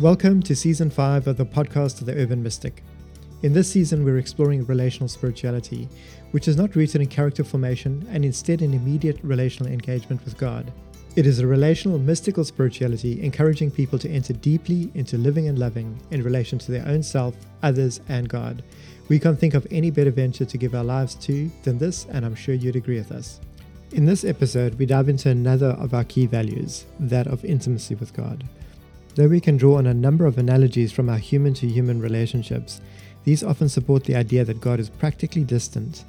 Welcome to season five of the podcast of the Urban Mystic. In this season, we're exploring relational spirituality, which is not rooted in character formation and instead in immediate relational engagement with God. It is a relational, mystical spirituality encouraging people to enter deeply into living and loving in relation to their own self, others, and God. We can't think of any better venture to give our lives to than this, and I'm sure you'd agree with us. In this episode, we dive into another of our key values, that of intimacy with God. Though we can draw on a number of analogies from our human to human relationships, these often support the idea that God is practically distant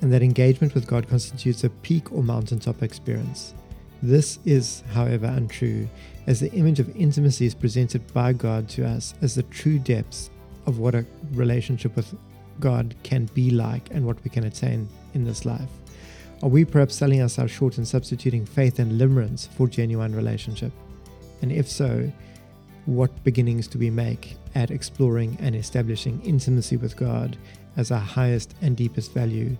and that engagement with God constitutes a peak or mountaintop experience. This is, however, untrue, as the image of intimacy is presented by God to us as the true depths of what a relationship with God can be like and what we can attain in this life. Are we perhaps selling ourselves short and substituting faith and limerence for genuine relationship? And if so, what beginnings do we make at exploring and establishing intimacy with God as our highest and deepest value?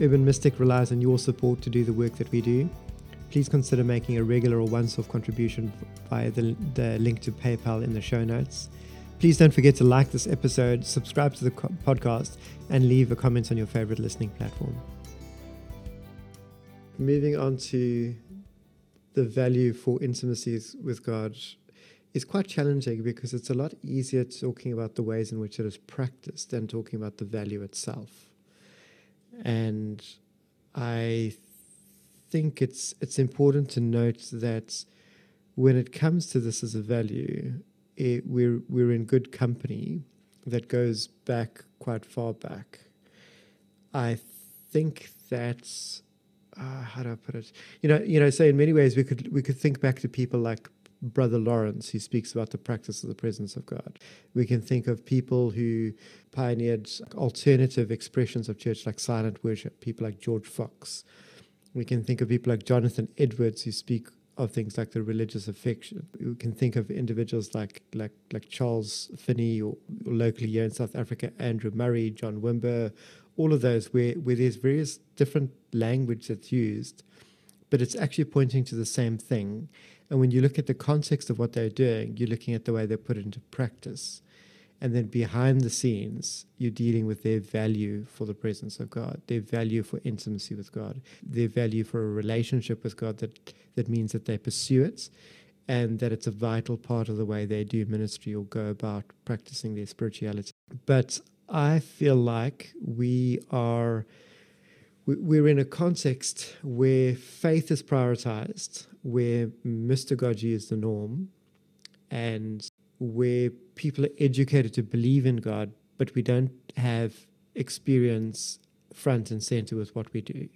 Urban Mystic relies on your support to do the work that we do. Please consider making a regular or once off contribution via the, the link to PayPal in the show notes. Please don't forget to like this episode, subscribe to the podcast, and leave a comment on your favorite listening platform. Moving on to the value for intimacy with God is quite challenging because it's a lot easier talking about the ways in which it is practiced than talking about the value itself. And I think it's it's important to note that when it comes to this as a value, it, we're we're in good company that goes back quite far back. I think that's uh, how do I put it? You know, you know. So in many ways, we could we could think back to people like Brother Lawrence, who speaks about the practice of the presence of God. We can think of people who pioneered alternative expressions of church, like silent worship. People like George Fox. We can think of people like Jonathan Edwards, who speak of things like the religious affection. We can think of individuals like like like Charles Finney, or, or locally here in South Africa, Andrew Murray, John Wimber, all of those where, where there's various different language that's used, but it's actually pointing to the same thing. And when you look at the context of what they're doing, you're looking at the way they put it into practice. And then behind the scenes, you're dealing with their value for the presence of God, their value for intimacy with God, their value for a relationship with God that, that means that they pursue it and that it's a vital part of the way they do ministry or go about practicing their spirituality. But I feel like we are we're in a context where faith is prioritized, where mystagogy is the norm, and where people are educated to believe in God, but we don't have experience front and center with what we do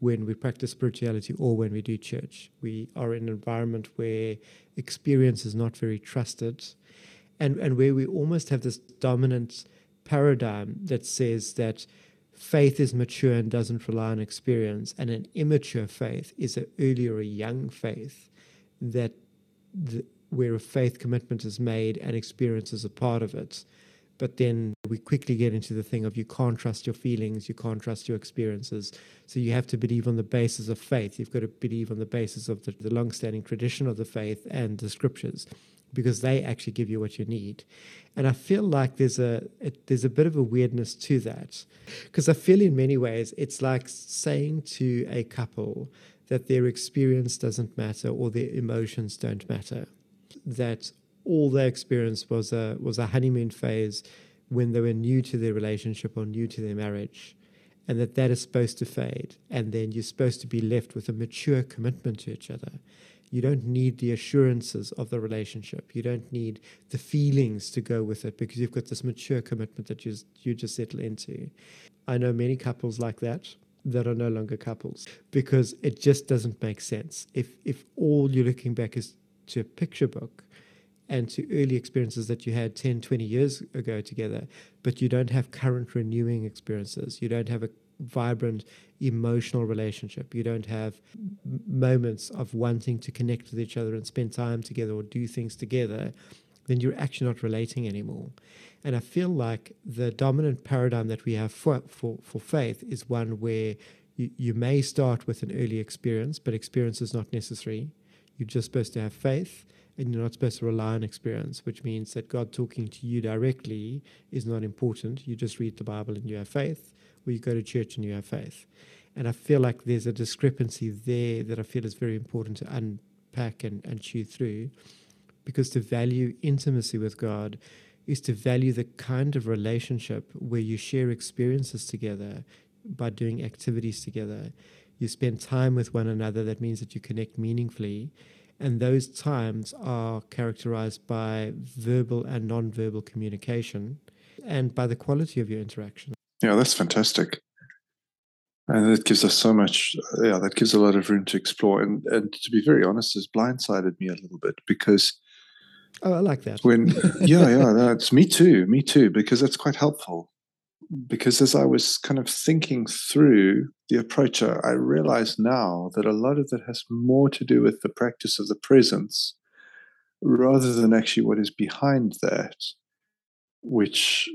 when we practice spirituality or when we do church. We are in an environment where experience is not very trusted and, and where we almost have this dominant paradigm that says that faith is mature and doesn't rely on experience, and an immature faith is an earlier, a young faith that the, where a faith commitment is made and experience is a part of it. But then we quickly get into the thing of you can't trust your feelings, you can't trust your experiences. So you have to believe on the basis of faith. You've got to believe on the basis of the, the long standing tradition of the faith and the scriptures because they actually give you what you need. And I feel like there's a there's a bit of a weirdness to that because I feel in many ways it's like saying to a couple that their experience doesn't matter or their emotions don't matter. That all they experienced was a was a honeymoon phase when they were new to their relationship or new to their marriage and that that is supposed to fade and then you're supposed to be left with a mature commitment to each other you don't need the assurances of the relationship. You don't need the feelings to go with it because you've got this mature commitment that you, you just settle into. I know many couples like that that are no longer couples because it just doesn't make sense. If, if all you're looking back is to a picture book and to early experiences that you had 10, 20 years ago together, but you don't have current renewing experiences, you don't have a vibrant emotional relationship. You don't have moments of wanting to connect with each other and spend time together or do things together, then you're actually not relating anymore. And I feel like the dominant paradigm that we have for, for, for faith is one where you, you may start with an early experience, but experience is not necessary. You're just supposed to have faith and you're not supposed to rely on experience, which means that God talking to you directly is not important. You just read the Bible and you have faith, or you go to church and you have faith. And I feel like there's a discrepancy there that I feel is very important to unpack and, and chew through because to value intimacy with God is to value the kind of relationship where you share experiences together by doing activities together. You spend time with one another, that means that you connect meaningfully. And those times are characterized by verbal and non-verbal communication and by the quality of your interaction. Yeah, that's fantastic. And that gives us so much, yeah, that gives a lot of room to explore. And, and to be very honest, has blindsided me a little bit because Oh, I like that. When yeah, yeah, that's me too, me too, because that's quite helpful. Because as I was kind of thinking through the approach, I realize now that a lot of that has more to do with the practice of the presence rather than actually what is behind that, which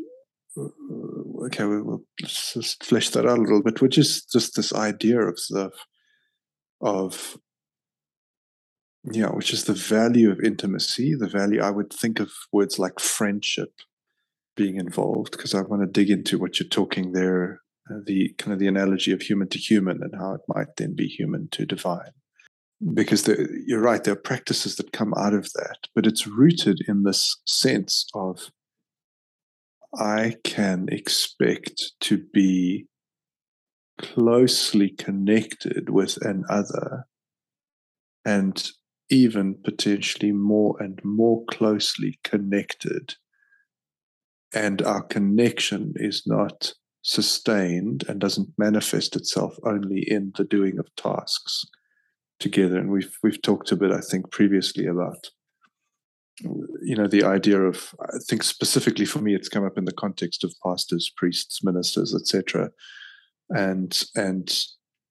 uh, okay, we'll, just flesh that out a little bit, which is just this idea of the of yeah, which is the value of intimacy, the value I would think of words like friendship being involved, because I want to dig into what you're talking there, uh, the kind of the analogy of human to human and how it might then be human to divine. Because the, you're right, there are practices that come out of that, but it's rooted in this sense of I can expect to be closely connected with another and even potentially more and more closely connected. And our connection is not sustained and doesn't manifest itself only in the doing of tasks together. And we've we've talked a bit, I think, previously about you know the idea of I think specifically for me, it's come up in the context of pastors, priests, ministers, etc. And and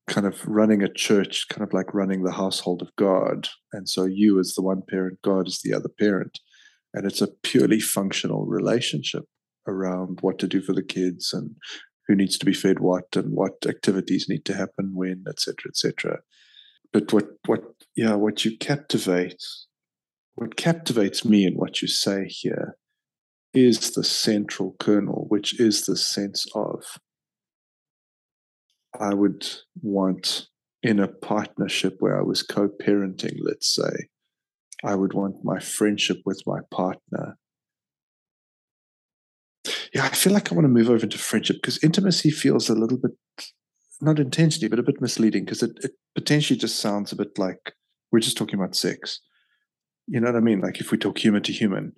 kind of running a church, kind of like running the household of God. And so you, as the one parent, God is the other parent. And it's a purely functional relationship around what to do for the kids and who needs to be fed what and what activities need to happen when, etc., etc. But what, what, yeah, what you captivate, what captivates me in what you say here is the central kernel, which is the sense of I would want in a partnership where I was co parenting, let's say, I would want my friendship with my partner. Yeah, I feel like I want to move over into friendship because intimacy feels a little bit, not intentionally, but a bit misleading because it, it potentially just sounds a bit like we're just talking about sex. You know what I mean? Like if we talk human to human.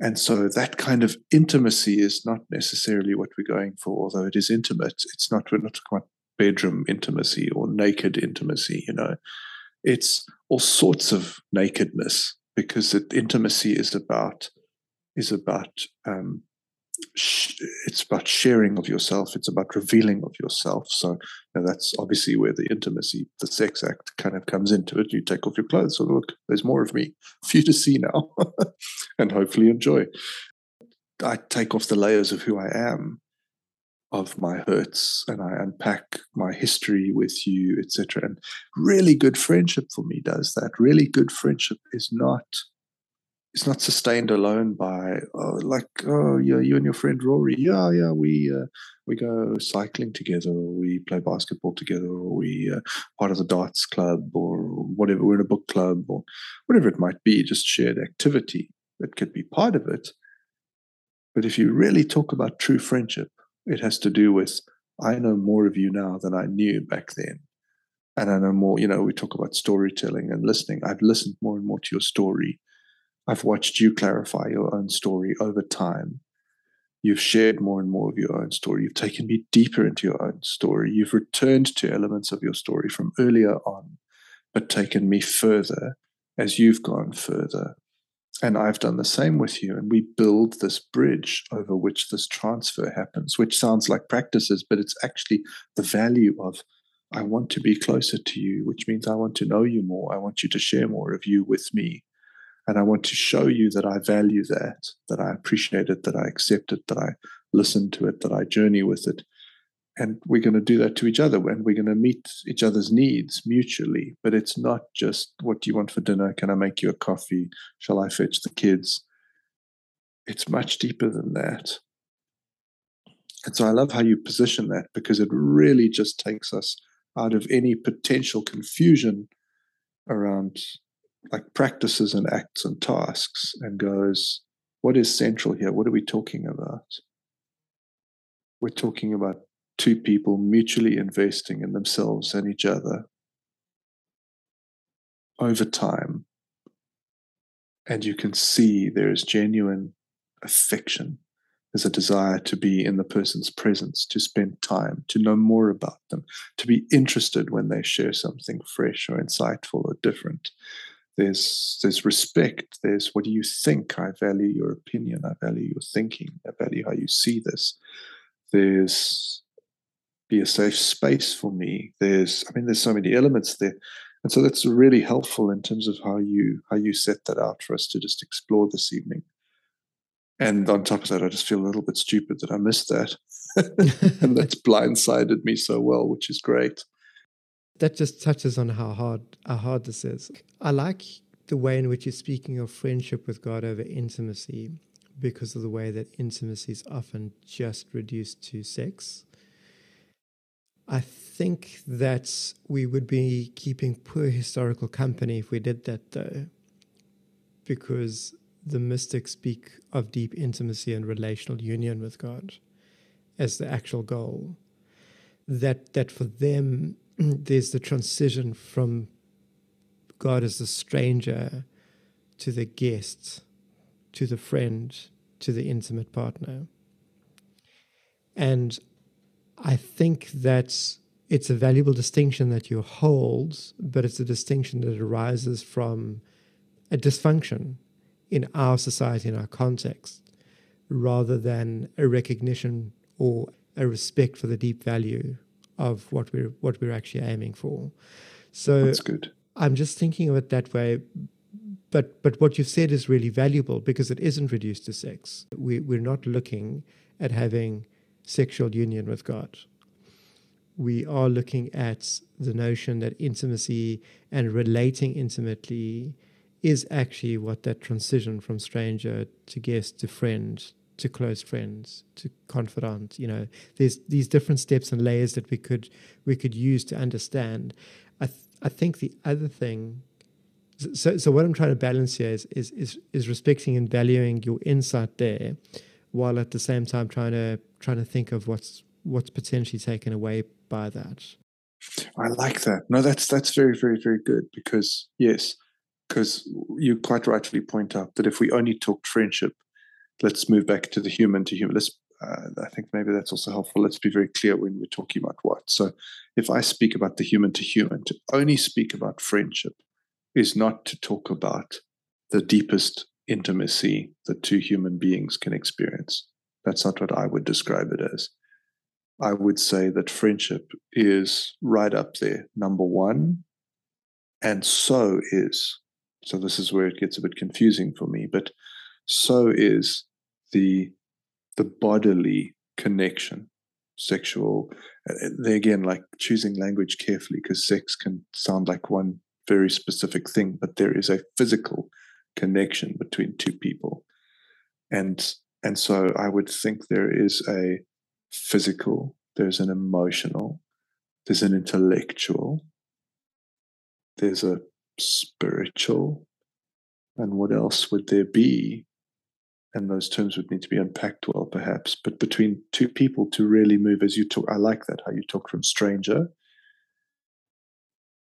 And so that kind of intimacy is not necessarily what we're going for, although it is intimate. It's not, we're not talking about bedroom intimacy or naked intimacy, you know. It's all sorts of nakedness because it, intimacy is about is about um, sh- it's about sharing of yourself. It's about revealing of yourself. So you know, that's obviously where the intimacy, the sex act, kind of comes into it. You take off your clothes. So look, there's more of me for you to see now, and hopefully enjoy. I take off the layers of who I am of my hurts and I unpack my history with you, etc. And really good friendship for me does that. Really good friendship is not it's not sustained alone by oh, like oh yeah you and your friend Rory yeah yeah we uh, we go cycling together or we play basketball together or we uh, part of the darts club or whatever we're in a book club or whatever it might be just shared activity that could be part of it but if you really talk about true friendship it has to do with I know more of you now than I knew back then. And I know more, you know, we talk about storytelling and listening. I've listened more and more to your story. I've watched you clarify your own story over time. You've shared more and more of your own story. You've taken me deeper into your own story. You've returned to elements of your story from earlier on, but taken me further as you've gone further. And I've done the same with you. And we build this bridge over which this transfer happens, which sounds like practices, but it's actually the value of I want to be closer to you, which means I want to know you more. I want you to share more of you with me. And I want to show you that I value that, that I appreciate it, that I accept it, that I listen to it, that I journey with it. And we're going to do that to each other and we're going to meet each other's needs mutually. But it's not just what do you want for dinner? Can i make you a coffee? Shall i fetch the kids? It's much deeper than that. And so i love how you position that because it really just takes us out of any potential confusion around like practices and acts and tasks and goes what is central here? What are we talking about? We're talking about two people mutually investing in themselves and each other over time. And you can see there is genuine affection. There's a desire to be in the person's presence, to spend time, to know more about them, to be interested when they share something fresh or insightful or different. There's there's respect. There's what do you think? I value your opinion. I value your thinking. I value how you see this. There's be a safe space for me. There's, I mean, there's so many elements there, and so that's really helpful in terms of how you how you set that out for us to just explore this evening. And on top of that, I just feel a little bit stupid that I missed that, and that's blindsided me so well, which is great. That just touches on how hard how hard this is. I like the way in which you're speaking of friendship with God over intimacy because of the way that intimacy is often just reduced to sex. I think that we would be keeping poor historical company if we did that, though, because the mystics speak of deep intimacy and relational union with God as the actual goal. That that for them, there's the transition from God as the stranger to the guest, to the friend, to the intimate partner. And I think that it's a valuable distinction that you hold, but it's a distinction that arises from a dysfunction in our society, in our context, rather than a recognition or a respect for the deep value of what we're what we're actually aiming for. So that's good. I'm just thinking of it that way. But but what you've said is really valuable because it isn't reduced to sex. We we're not looking at having sexual union with God. We are looking at the notion that intimacy and relating intimately is actually what that transition from stranger to guest to friend to close friends to confidant you know there's these different steps and layers that we could we could use to understand i th- i think the other thing so so what i'm trying to balance here is is is, is respecting and valuing your insight there while at the same time trying to trying to think of what's what's potentially taken away by that. I like that. No, that's that's very very very good because yes, because you quite rightfully point out that if we only talk friendship, let's move back to the human to human. Let's uh, I think maybe that's also helpful. Let's be very clear when we're talking about what. So, if I speak about the human to human, to only speak about friendship is not to talk about the deepest intimacy that two human beings can experience. That's not what I would describe it as. I would say that friendship is right up there, number one, and so is. So this is where it gets a bit confusing for me, but so is the the bodily connection, sexual. Uh, they again like choosing language carefully because sex can sound like one very specific thing, but there is a physical connection between two people. And and so I would think there is a physical, there's an emotional, there's an intellectual, there's a spiritual, and what else would there be? And those terms would need to be unpacked well, perhaps. But between two people to really move, as you talk, I like that how you talk from stranger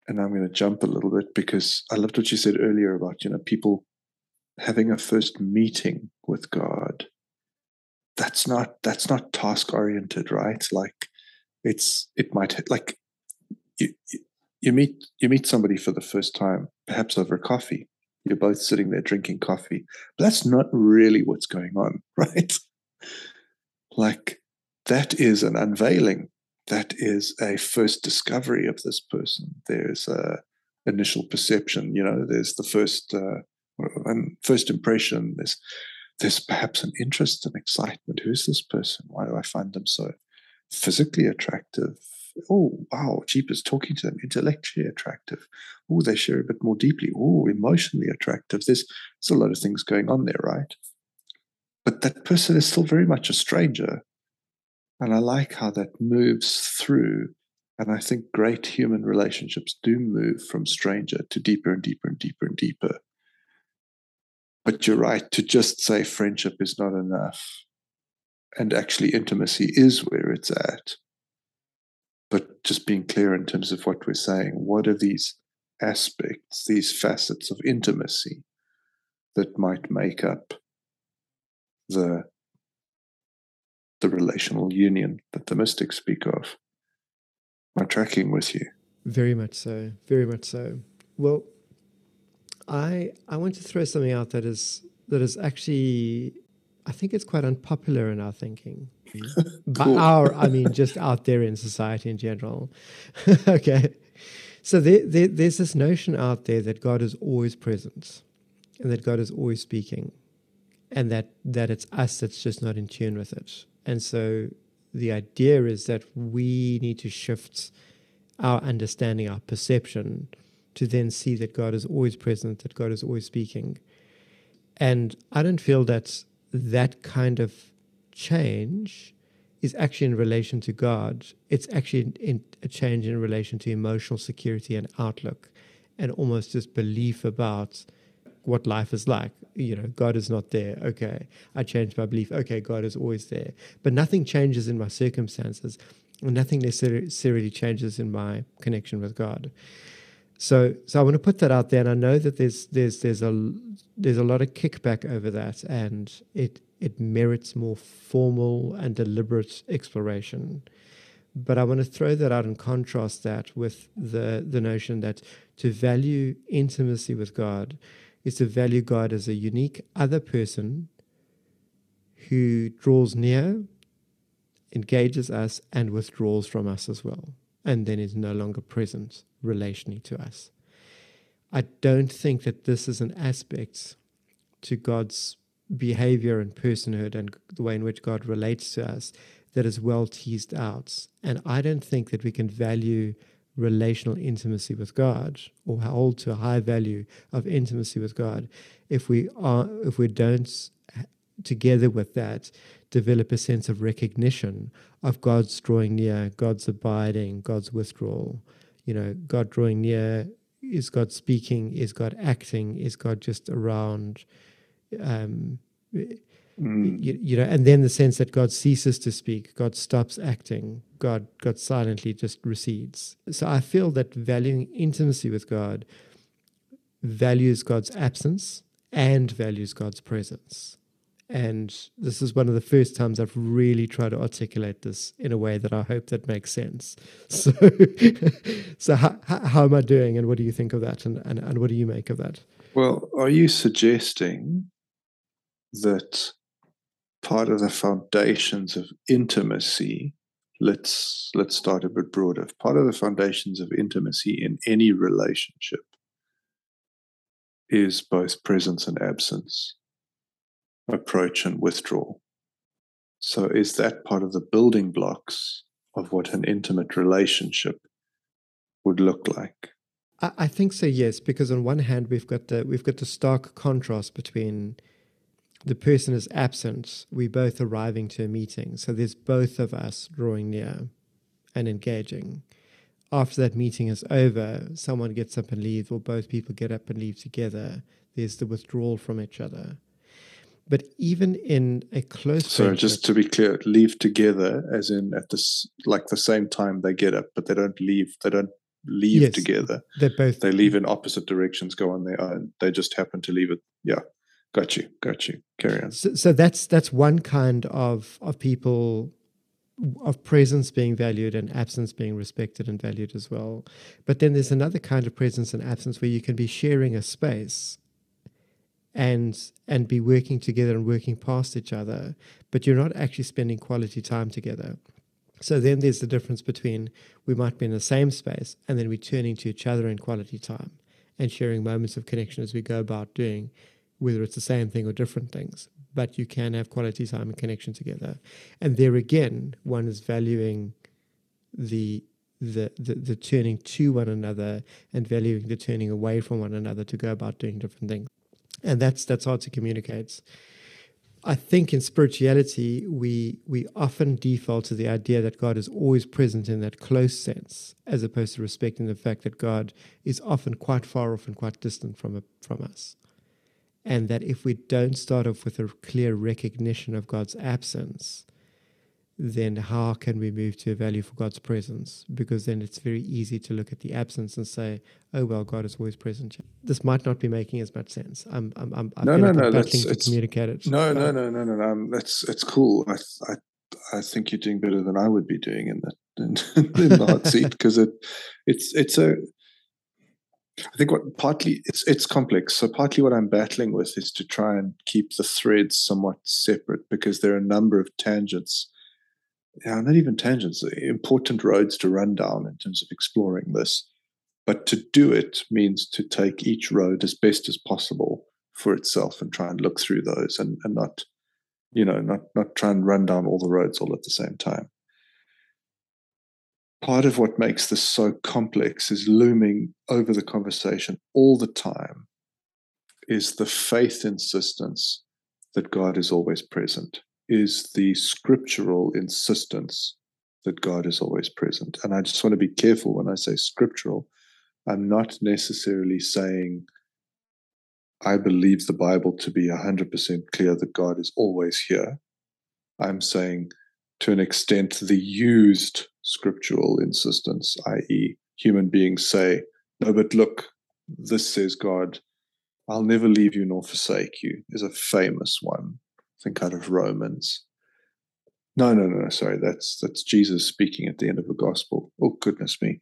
and I'm going to jump a little bit because I loved what you said earlier about you know people having a first meeting with God, that's not that's not task oriented, right? Like it's it might like you you meet you meet somebody for the first time, perhaps over coffee. You're both sitting there drinking coffee. But that's not really what's going on, right? like that is an unveiling. That is a first discovery of this person. There's a initial perception. You know, there's the first uh, first impression there's there's perhaps an interest and excitement who's this person why do i find them so physically attractive. Oh, wow, Jeepers talking to them, intellectually attractive. Oh, they share a bit more deeply. Oh, emotionally attractive. There's, there's a lot of things going on there, right? But that person is still very much a stranger. And I like how that moves through. And I think great human relationships do move from stranger to deeper and deeper and deeper and deeper. But you're right, to just say friendship is not enough. And actually, intimacy is where it's at. But just being clear in terms of what we're saying, what are these aspects, these facets of intimacy that might make up the, the relational union that the mystics speak of? Am I tracking with you? Very much so. Very much so. Well, I I want to throw something out that is that is actually I think it's quite unpopular in our thinking. Mm-hmm. But our I mean just out there in society in general. okay. So there, there, there's this notion out there that God is always present and that God is always speaking and that that it's us that's just not in tune with it. And so the idea is that we need to shift our understanding, our perception to then see that God is always present, that God is always speaking. And I don't feel that that kind of change is actually in relation to God. It's actually in a change in relation to emotional security and outlook, and almost just belief about what life is like. You know, God is not there. Okay, I changed my belief. Okay, God is always there. But nothing changes in my circumstances, nothing necessarily changes in my connection with God. So, so I want to put that out there, and I know that there's there's there's a there's a lot of kickback over that, and it it merits more formal and deliberate exploration. But I want to throw that out and contrast that with the the notion that to value intimacy with God is to value God as a unique other person who draws near, engages us, and withdraws from us as well, and then is no longer present relationally to us. I don't think that this is an aspect to God's behavior and personhood and the way in which God relates to us that is well teased out. And I don't think that we can value relational intimacy with God or hold to a high value of intimacy with God if we are if we don't together with that develop a sense of recognition of God's drawing near, God's abiding, God's withdrawal, you know, God drawing near, is God speaking, is God acting, is God just around? Um, mm. you, you, know, and then the sense that God ceases to speak, God stops acting, God, God silently just recedes. So I feel that valuing intimacy with God values God's absence and values God's presence. And this is one of the first times I've really tried to articulate this in a way that I hope that makes sense. So, so how, how am I doing, and what do you think of that, and, and, and what do you make of that? Well, are you suggesting that part of the foundations of intimacy let's let's start a bit broader part of the foundations of intimacy in any relationship is both presence and absence approach and withdrawal. So, is that part of the building blocks of what an intimate relationship would look like? I think so, yes. Because on one hand, we've got the we've got the stark contrast between the person is absent, we both arriving to a meeting. So there's both of us drawing near and engaging. After that meeting is over, someone gets up and leaves, or both people get up and leave together. There's the withdrawal from each other. But even in a close so just to be clear, leave together, as in at this like the same time they get up, but they don't leave. They don't leave yes, together. They both they leave in opposite directions, go on their own. They just happen to leave it. Yeah, got you, got you. Carry on. So, so that's that's one kind of of people of presence being valued and absence being respected and valued as well. But then there's another kind of presence and absence where you can be sharing a space and and be working together and working past each other, but you're not actually spending quality time together. So then there's the difference between we might be in the same space and then we're turning to each other in quality time and sharing moments of connection as we go about doing, whether it's the same thing or different things. but you can have quality time and connection together. And there again, one is valuing the the, the, the turning to one another and valuing the turning away from one another to go about doing different things. And that's that's hard to communicate. I think in spirituality, we we often default to the idea that God is always present in that close sense, as opposed to respecting the fact that God is often quite far off and quite distant from from us, and that if we don't start off with a clear recognition of God's absence, then how can we move to a value for God's presence? Because then it's very easy to look at the absence and say, "Oh well, God is always present." This might not be making as much sense. I'm, I'm, I'm I no, no, like no. That's, to communicate it. no, no, no, no, no, no. Um, that's it's cool. I, I, I think you're doing better than I would be doing in the in, in the hot seat because it, it's, it's a. I think what partly it's it's complex. So partly what I'm battling with is to try and keep the threads somewhat separate because there are a number of tangents yeah, not even tangents, uh, important roads to run down in terms of exploring this. But to do it means to take each road as best as possible for itself and try and look through those and, and not, you know, not not try and run down all the roads all at the same time. Part of what makes this so complex is looming over the conversation all the time is the faith insistence that God is always present is the scriptural insistence that God is always present. And I just want to be careful when I say scriptural. I'm not necessarily saying I believe the Bible to be 100% clear that God is always here. I'm saying to an extent the used scriptural insistence, i.e., human beings say, No, but look, this says God, I'll never leave you nor forsake you, is a famous one think out of Romans. No, no, no, no. sorry. That's that's Jesus speaking at the end of a gospel. Oh goodness me!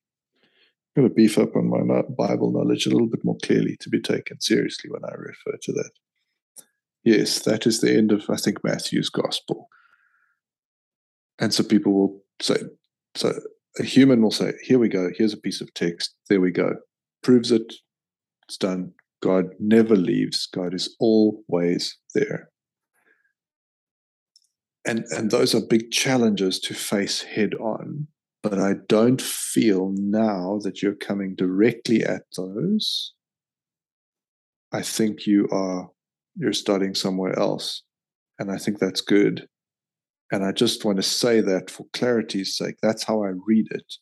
I'm going to beef up on my Bible knowledge a little bit more clearly to be taken seriously when I refer to that. Yes, that is the end of I think Matthew's gospel. And so people will say, so a human will say, "Here we go. Here's a piece of text. There we go. Proves it. It's done. God never leaves. God is always there and and those are big challenges to face head on but i don't feel now that you're coming directly at those. I think you are you're starting somewhere else and i think that's good. And i just want to say that for clarity's sake that's how i read it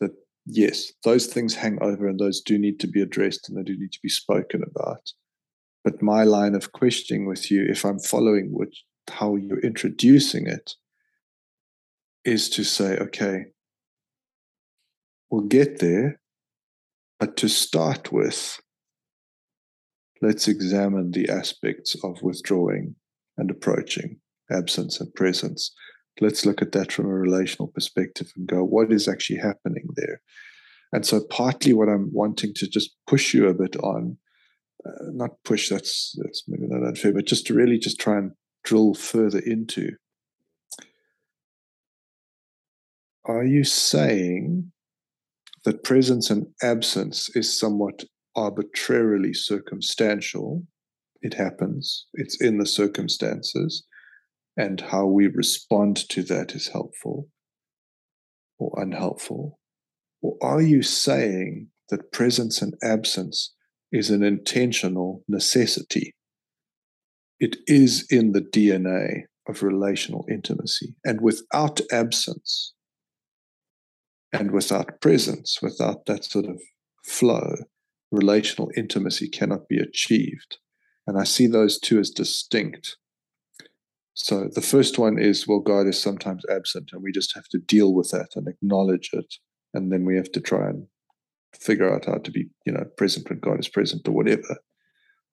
that yes those things hang over and those do need to be addressed and they do need to be spoken about. But my line of questioning with you if i'm following which how you're introducing it is to say, okay, we'll get there, but to start with, let's examine the aspects of withdrawing and approaching, absence and presence. Let's look at that from a relational perspective and go, what is actually happening there? And so, partly what I'm wanting to just push you a bit on, uh, not push, that's that's maybe not unfair, but just to really just try and drill further into. Are you saying that presence and absence is somewhat arbitrarily circumstantial? It happens, it's in the circumstances, and how we respond to that is helpful or unhelpful? Or are you saying that presence and absence is an intentional necessity? It is in the DNA of relational intimacy. And without absence and without presence, without that sort of flow, relational intimacy cannot be achieved. And I see those two as distinct. So the first one is, well, God is sometimes absent, and we just have to deal with that and acknowledge it. And then we have to try and figure out how to be, you know, present when God is present or whatever.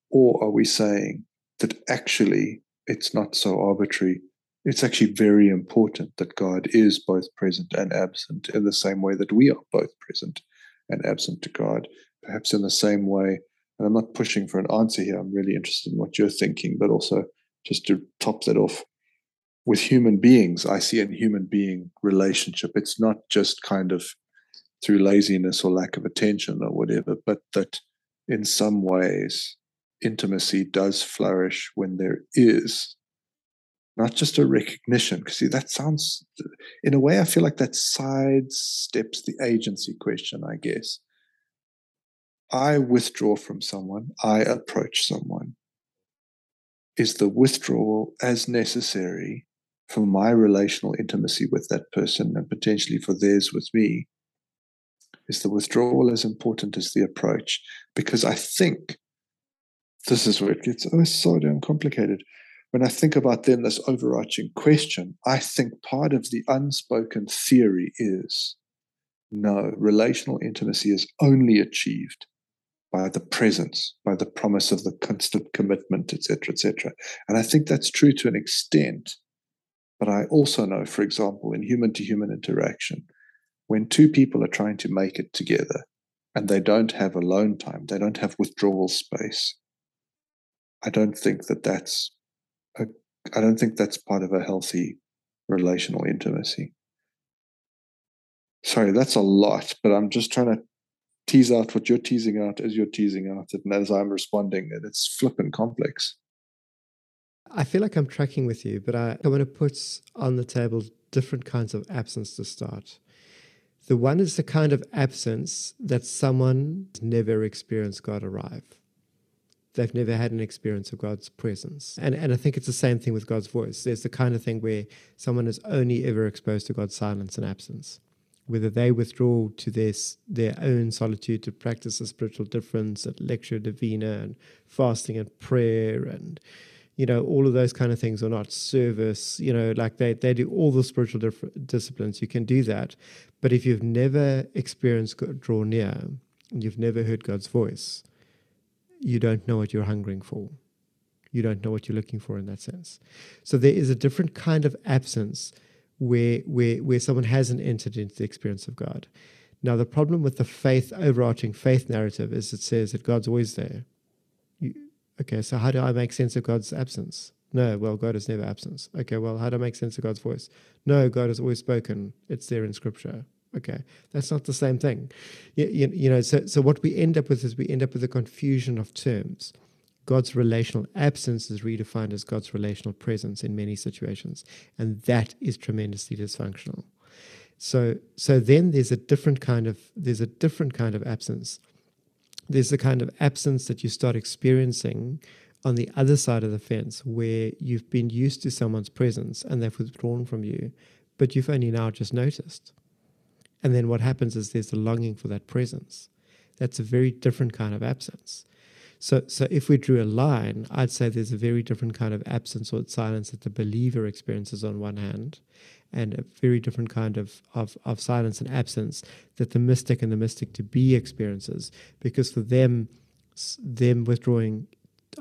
Or are we saying, that actually it's not so arbitrary. It's actually very important that God is both present and absent in the same way that we are both present and absent to God, perhaps in the same way. And I'm not pushing for an answer here. I'm really interested in what you're thinking, but also just to top that off with human beings, I see in human being relationship, it's not just kind of through laziness or lack of attention or whatever, but that in some ways intimacy does flourish when there is not just a recognition. Because see, that sounds, in a way, I feel like that sidesteps the agency question, I guess. I withdraw from someone, I approach someone. Is the withdrawal as necessary for my relational intimacy with that person and potentially for theirs with me? Is the withdrawal as important as the approach? Because I think this is where it gets oh so damn complicated. When I think about then this overarching question, I think part of the unspoken theory is no, relational intimacy is only achieved by the presence, by the promise of the constant commitment, etc., etc. And I think that's true to an extent. But I also know, for example, in human to human interaction, when two people are trying to make it together and they don't have alone time, they don't have withdrawal space, I don't think that that's a, I don't think that's part of a healthy relational intimacy. Sorry, that's a lot, but I'm just trying to tease out what you're teasing out as you're teasing out it, and as I'm responding it. It's flippant complex. I feel like I'm tracking with you, but I, I want to put on the table different kinds of absence to start. The one is the kind of absence that someone never experienced God arrive. They've never had an experience of God's presence. And, and I think it's the same thing with God's voice. There's the kind of thing where someone is only ever exposed to God's silence and absence. Whether they withdraw to their, their own solitude to practice a spiritual difference at lectio divina and fasting and prayer and you know all of those kind of things or not service you know like they, they do all the spiritual dif- disciplines you can do that but if you've never experienced God draw near and you've never heard god's voice you don't know what you're hungering for. You don't know what you're looking for in that sense. So there is a different kind of absence where where where someone hasn't entered into the experience of God. Now the problem with the faith overarching faith narrative is it says that God's always there. You, okay, so how do I make sense of God's absence? No, well, God is never absent. Okay, well, how do I make sense of God's voice? No, God has always spoken. It's there in Scripture. Okay, that's not the same thing. You, you, you, know, so, so what we end up with is we end up with a confusion of terms. God's relational absence is redefined as God's relational presence in many situations, and that is tremendously dysfunctional. So, so then there's a different kind of there's a different kind of absence. There's the kind of absence that you start experiencing on the other side of the fence, where you've been used to someone's presence and they've withdrawn from you, but you've only now just noticed. And then what happens is there's a longing for that presence. That's a very different kind of absence. So, so if we drew a line, I'd say there's a very different kind of absence or silence that the believer experiences on one hand, and a very different kind of, of, of silence and absence that the mystic and the mystic to be experiences. Because for them, them withdrawing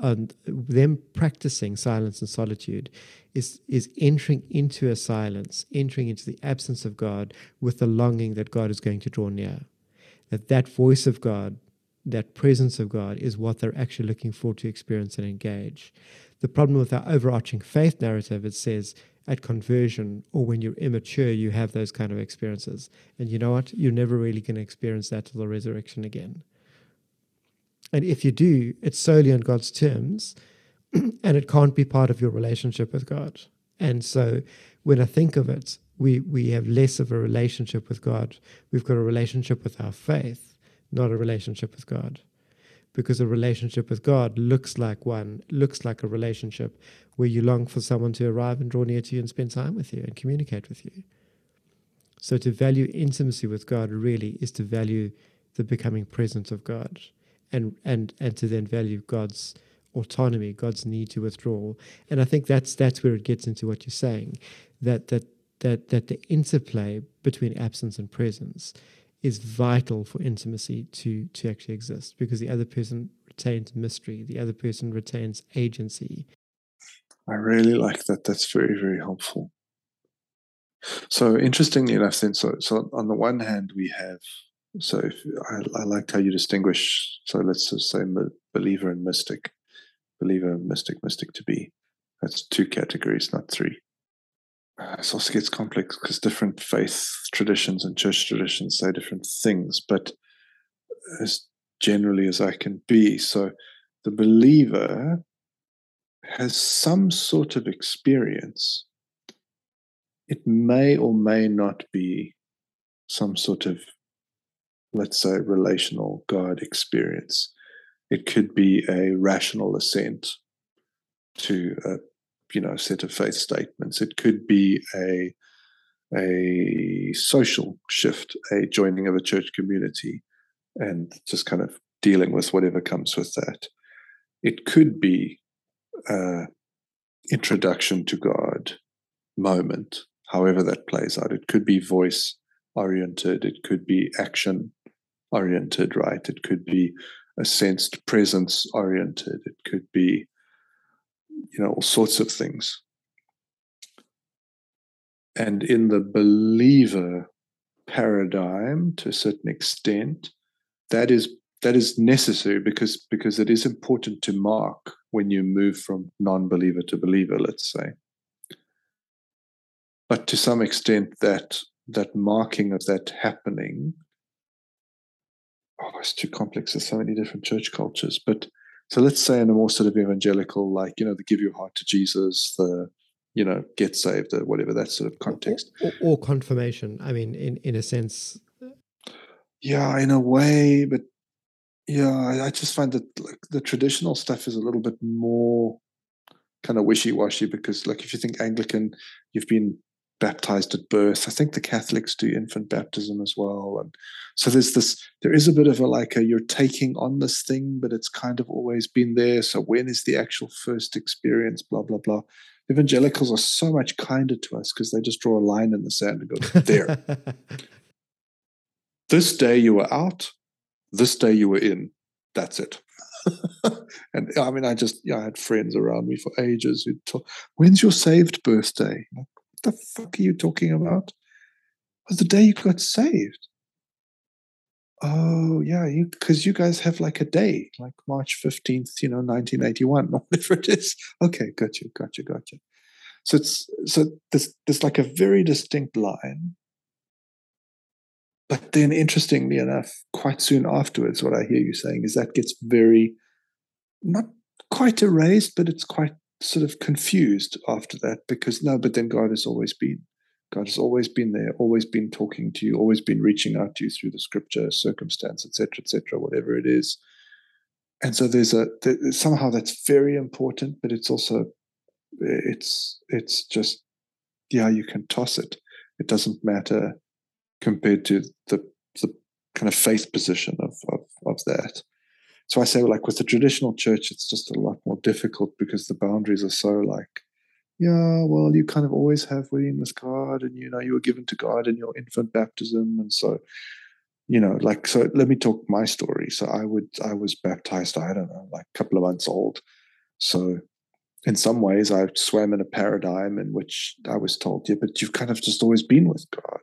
and them practicing silence and solitude is is entering into a silence, entering into the absence of God with the longing that God is going to draw near. That that voice of God, that presence of God is what they're actually looking for to experience and engage. The problem with our overarching faith narrative, it says at conversion or when you're immature, you have those kind of experiences. And you know what? You're never really going to experience that till the resurrection again. And if you do, it's solely on God's terms and it can't be part of your relationship with God. And so when I think of it, we, we have less of a relationship with God. We've got a relationship with our faith, not a relationship with God. Because a relationship with God looks like one, looks like a relationship where you long for someone to arrive and draw near to you and spend time with you and communicate with you. So to value intimacy with God really is to value the becoming presence of God and and and to then value God's autonomy, God's need to withdraw. And I think that's that's where it gets into what you're saying, that that that that the interplay between absence and presence is vital for intimacy to to actually exist because the other person retains mystery, the other person retains agency. I really like that. That's very very helpful. So interestingly enough, then so so on the one hand we have so if, I, I liked how you distinguish. So let's just say believer and mystic, believer, and mystic, mystic to be. That's two categories, not three. Uh, it also gets complex because different faith traditions and church traditions say different things, but as generally as I can be. So the believer has some sort of experience. It may or may not be some sort of, let's say, relational God experience. It could be a rational assent to a you know set of faith statements. It could be a a social shift, a joining of a church community, and just kind of dealing with whatever comes with that. It could be uh, introduction to God moment, however that plays out. It could be voice oriented, it could be action oriented, right? It could be a sensed presence oriented, it could be, you know, all sorts of things. And in the believer paradigm, to a certain extent, that is that is necessary because because it is important to mark when you move from non-believer to believer let's say but to some extent that that marking of that happening oh it's too complex. There's so many different church cultures. But so let's say in a more sort of evangelical like you know the give your heart to jesus the you know get saved or whatever that sort of context or, or, or confirmation. I mean in in a sense yeah in a way but yeah, I just find that like the traditional stuff is a little bit more kind of wishy-washy because like if you think Anglican, you've been baptized at birth. I think the Catholics do infant baptism as well. And so there's this, there is a bit of a like a you're taking on this thing, but it's kind of always been there. So when is the actual first experience? Blah, blah, blah. Evangelicals are so much kinder to us because they just draw a line in the sand and go, there. this day you were out, this day you were in, that's it. and I mean, I just, yeah, I had friends around me for ages who told, when's your saved birthday? Like, the fuck are you talking about? Was the day you got saved. Oh yeah, you because you guys have like a day, like March fifteenth, you know, nineteen eighty one, whatever it is. Okay, gotcha, gotcha, gotcha. So it's so there's there's like a very distinct line but then, interestingly enough, quite soon afterwards, what I hear you saying is that gets very, not quite erased, but it's quite sort of confused after that because no, but then God has always been. God has always been there, always been talking to you, always been reaching out to you through the scripture, circumstance, etc., etc., whatever it is. And so there's a there, somehow that's very important, but it's also it's it's just yeah, you can toss it. It doesn't matter compared to the the kind of faith position of, of, of that. So I say, like with the traditional church, it's just a lot more difficult because the boundaries are so like, yeah, well, you kind of always have been with God, and you know, you were given to God in your infant baptism, and so, you know, like, so let me talk my story. So I would, I was baptized, I don't know, like a couple of months old. So in some ways, I swam in a paradigm in which I was told, yeah, but you've kind of just always been with God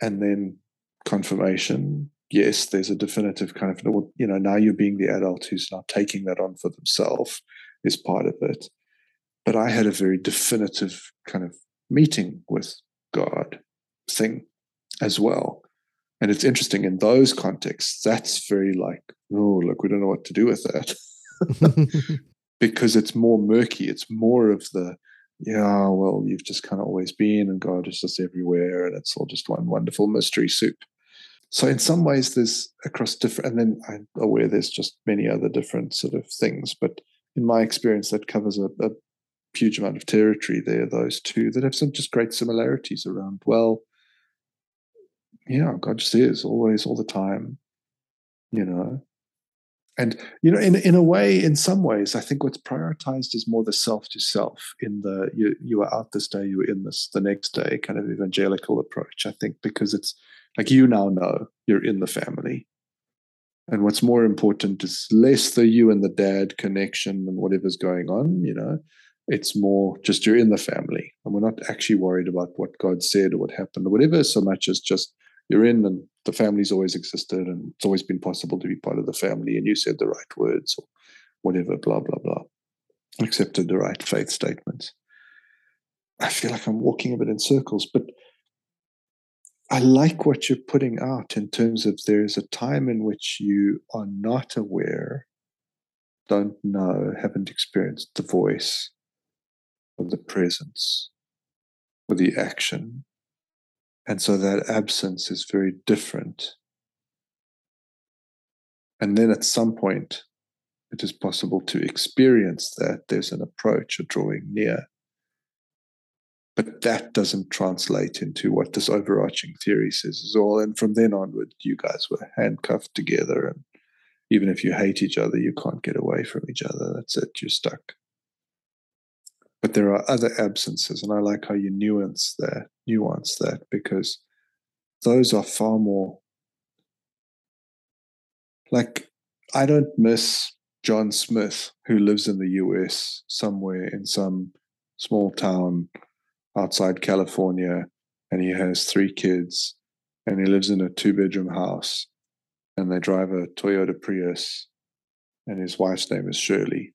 and then confirmation yes there's a definitive kind of you know now you're being the adult who's now taking that on for themselves is part of it. But i had a very definitive kind of meeting with god thing as well. And it's interesting in those contexts that's very like oh look we don't know what to do with that. Because it's more murky it's more of the yeah, well, you've just kind of always been, and God is just everywhere, and it's all just one wonderful mystery soup. So, in some ways, there's across different, and then I'm aware there's just many other different sort of things, but in my experience, that covers a, a huge amount of territory there, those two that have some just great similarities around, well, yeah, God just is always, all the time, you know, and you know in in a way in some ways i think what's prioritized is more the self to self in the you you are out this day you are in this the next day kind of evangelical approach i think because it's like you now know you're in the family. And what's more important is less the you and the dad connection and whatever's going on you know? It's more just you're in the family and we're not actually worried about what god said or what happened or whatever so much as just you're in and the family's always existed and it's always been possible to be part of the family and you said the right words or whatever, blah, blah, blah, accepted the right faith statements. I feel like I'm walking a bit in circles, but I like what you're putting out in terms of there's a time in which you are not aware don't know, haven't experienced the voice or the presence or the action. And so that absence is very different. And then at some point, it is possible to experience that there's an approach, a drawing near. But that doesn't translate into what this overarching theory says is all. And from then onward, you guys were handcuffed together. And even if you hate each other, you can't get away from each other. That's it, you're stuck. But there are other absences, and I like how you nuance that, nuance that, because those are far more like I don't miss John Smith, who lives in the US somewhere in some small town outside California, and he has three kids, and he lives in a two bedroom house, and they drive a Toyota Prius, and his wife's name is Shirley.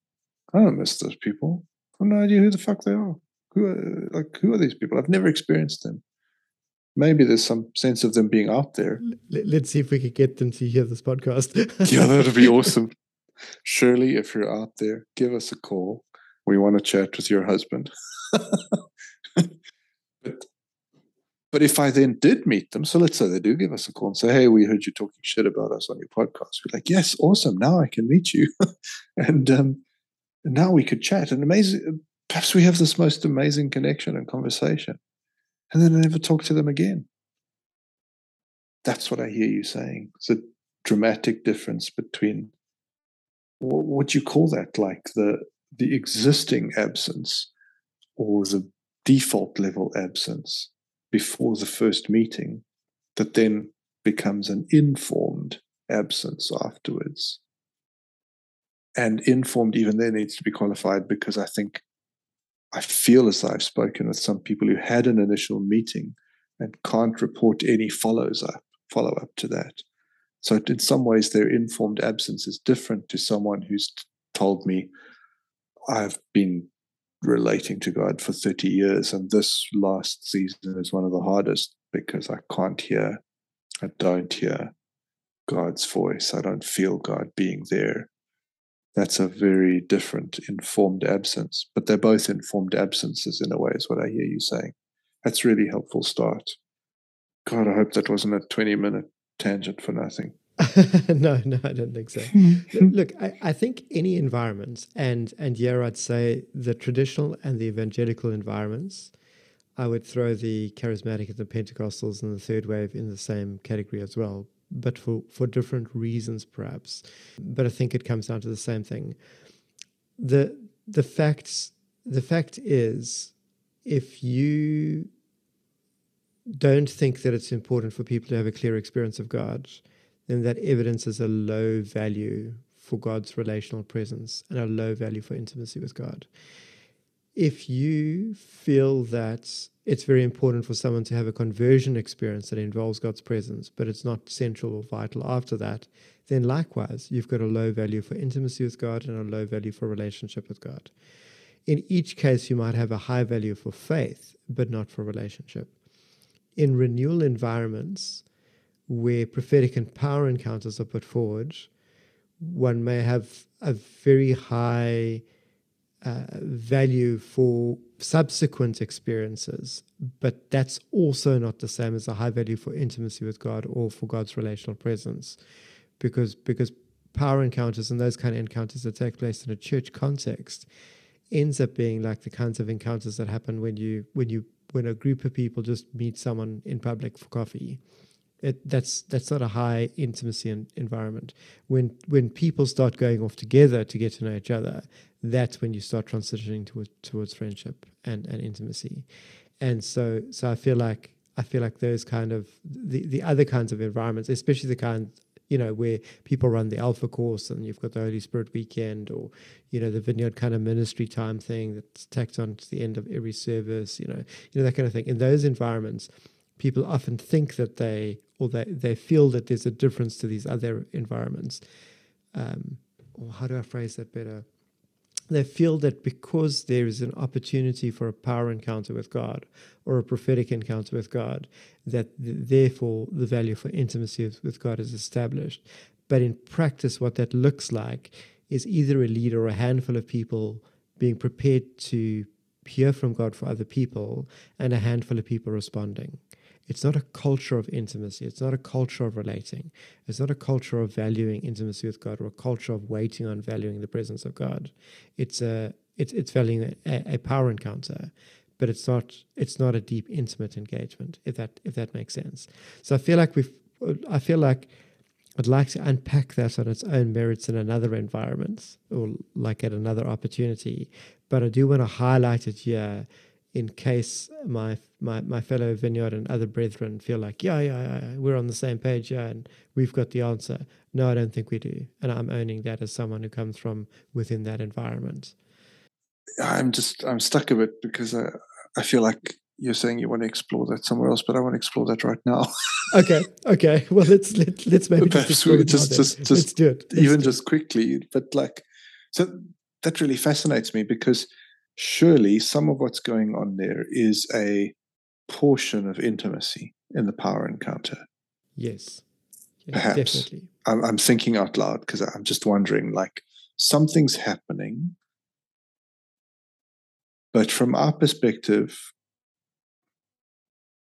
I don't miss those people. I have no idea who the fuck they are. Who are, like who are these people? I've never experienced them. Maybe there's some sense of them being out there. Let's see if we could get them to hear this podcast. yeah, that'd be awesome. Shirley, if you're out there, give us a call. We want to chat with your husband. but, if I then did meet them, so let's say they do give us a call and say, hey, we heard you talking shit about us on your podcast. We're like, yes, awesome. Now I can meet you. and um, now we could chat. And amazing, perhaps we have this most amazing connection and conversation. And then I never talk to them again. That's what I hear you saying. It's a dramatic difference between what would you call that? Like the the existing absence or the default level absence before the first meeting that then becomes an informed absence afterwards. And informed even there needs to be qualified because I think I feel as I've spoken with some people who had an initial meeting and can't report any follows up, follow up to that. So, in some ways, their informed absence is different to someone who's told me, I've been relating to God for 30 years, and this last season is one of the hardest because I can't hear, I don't hear God's voice. I don't feel God being there. That's a very different informed absence, but they're both informed absences in a way, is what I hear you saying. That's really helpful start. God, I hope that wasn't a 20 minute tangent for nothing. no, no, I don't think so. Hmm. Look, I, I, think any environment, and and here I'd say the traditional and the evangelical environments, I would throw the charismatic and the Pentecostals and the third wave in the same category as well, but for, for different reasons perhaps. But I think it comes down to the same thing. The the facts the fact is if you don't think that it's important for people to have a clear experience of God, then that evidence is a low value for God's relational presence and a low value for intimacy with God. If you feel that it's very important for someone to have a conversion experience that involves God's presence, but it's not central or vital after that, then likewise, you've got a low value for intimacy with God and a low value for relationship with God. In each case, you might have a high value for faith, but not for relationship in renewal environments where prophetic and power encounters are put forward, one may have a very high uh, value for subsequent experiences, but that's also not the same as a high value for intimacy with God or for God's relational presence, because because power encounters and those kind of encounters that take place in a church context ends up being like the kinds of encounters that happen when you when you when a group of people just meet someone in public for coffee. It, that's that's not a high intimacy environment. When when people start going off together to get to know each other, that's when you start transitioning towards towards friendship and, and intimacy. And so so I feel like I feel like those kind of the, the other kinds of environments, especially the kind you know, where people run the Alpha course and you've got the Holy Spirit weekend or, you know, the vineyard kind of ministry time thing that's tacked on to the end of every service, you know, you know, that kind of thing. In those environments, people often think that they or they, they feel that there's a difference to these other environments. Um, or how do I phrase that better? they feel that because there is an opportunity for a power encounter with God or a prophetic encounter with God, that th- therefore the value for intimacy with God is established. But in practice, what that looks like is either a leader or a handful of people being prepared to hear from God for other people and a handful of people responding. It's not a culture of intimacy. It's not a culture of relating. It's not a culture of valuing intimacy with God or a culture of waiting on valuing the presence of God. It's a it's it's valuing a, a power encounter, but it's not it's not a deep intimate engagement. If that if that makes sense. So I feel like we've I feel like I'd like to unpack that on its own merits in another environment or like at another opportunity. But I do want to highlight it here in case my my my fellow vineyard and other brethren feel like, yeah, yeah, yeah, we're on the same page, yeah, and we've got the answer. No, I don't think we do. And I'm owning that as someone who comes from within that environment. I'm just I'm stuck a bit because I I feel like you're saying you want to explore that somewhere else, but I want to explore that right now. okay, okay. Well, let's let, let's maybe just just just, just, just let's do it. Let's even do just it. quickly, but like so that really fascinates me because surely some of what's going on there is a portion of intimacy in the power encounter. Yes. yes Perhaps. Definitely. I'm, I'm thinking out loud because I'm just wondering like something's happening. But from our perspective,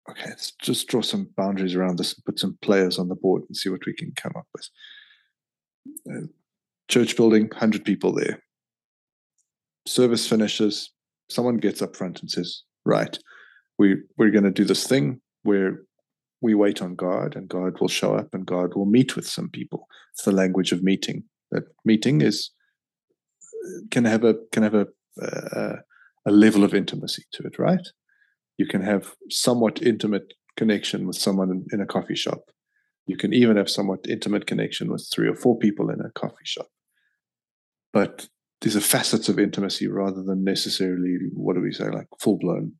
okay, let's just draw some boundaries around this and put some players on the board and see what we can come up with. Uh, church building, 100 people there service finishes, someone gets up front and says, Right, we, we're going to do this thing where we wait on God and God will show up and God will meet with some people. It's the language of meeting. That meeting is can have a can have a a, level of intimacy to it, right? You can have somewhat intimate connection with someone in, in a coffee shop. You can even have somewhat intimate connection with three or four people in a coffee shop. But these are facets of intimacy rather than necessarily what do we say like full blown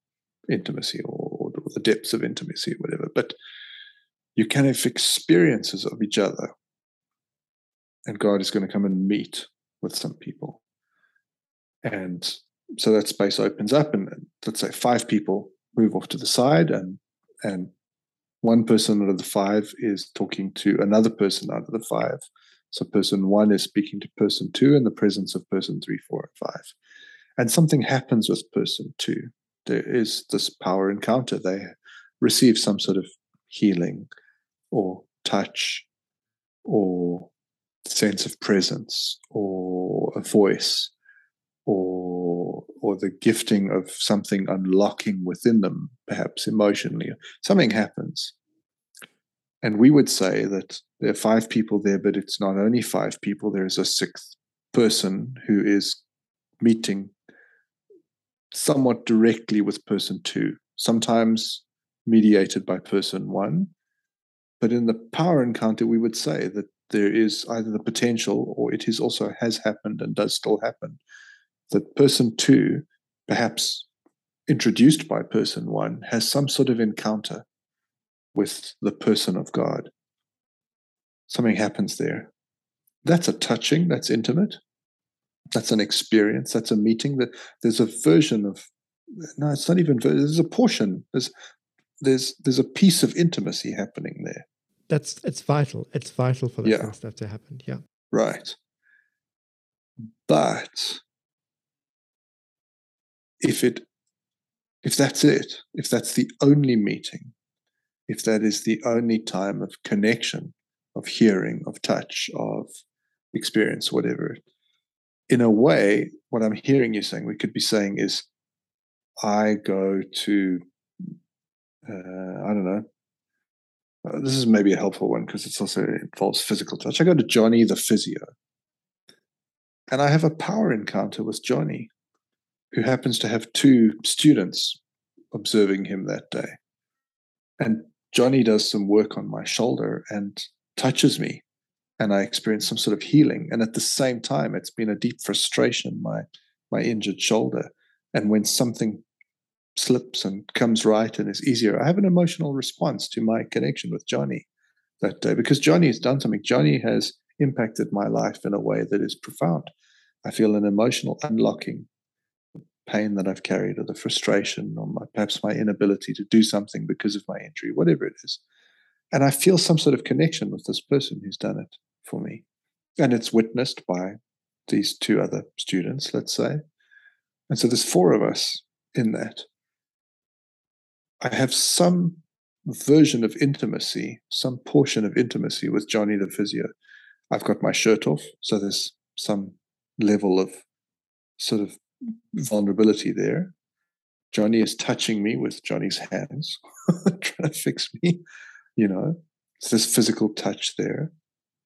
intimacy or, or, the depths of intimacy or whatever. But you can have experiences of each other and god is going to come and meet with some people. And so that space opens up and let's say five people move off to the side and and one person out of the five is talking to another person out of the five so person one is speaking to person two in the presence of person three, four, and five. And something happens with person two. There is this power encounter. They receive some sort of healing or touch or sense of presence or a voice or or the gifting of something unlocking within them perhaps emotionally something happens and we would say that there are five people there, but it's not only five people, there is a sixth person who is meeting somewhat directly with person two, sometimes mediated by person one. But in the power encounter, we would say that there is either the potential or it is also has happened and does still happen that person two, perhaps introduced by person one, has some sort of encounter with the person of God. Something happens there. That's a touching, that's intimate. That's an experience, that's a meeting. That there's a version of no, it's not even there's a portion. There's there's there's a piece of intimacy happening there. That's it's vital. It's vital for that yeah. stuff to happen. Yeah. Right. But if it if that's it, if that's the only meeting, if that is the only time of connection, of hearing, of touch, of experience, whatever. In a way, what I'm hearing you saying, we could be saying is, I go to, uh, I don't know, uh, this is maybe a helpful one because it's also involves physical touch. I go to Johnny the physio, and I have a power encounter with Johnny, who happens to have two students observing him that day. And Johnny does some work on my shoulder and touches me, and I experience some sort of healing. And at the same time, it's been a deep frustration, my my injured shoulder. And when something slips and comes right and is easier, I have an emotional response to my connection with Johnny that day because Johnny has done something. Johnny has impacted my life in a way that is profound. I feel an emotional unlocking pain that I've carried or the frustration or my, perhaps my inability to do something because of my injury, whatever it is. And I feel some sort of connection with this person who's done it for me. And it's witnessed by these two other students, let's say. And so there's four of us in that. I have some version of intimacy, some portion of intimacy with Johnny the physio. I've got my shirt off, so there's some level of sort of vulnerability there. Johnny is touching me with Johnny's hands, trying to fix me, you know. It's this physical touch there.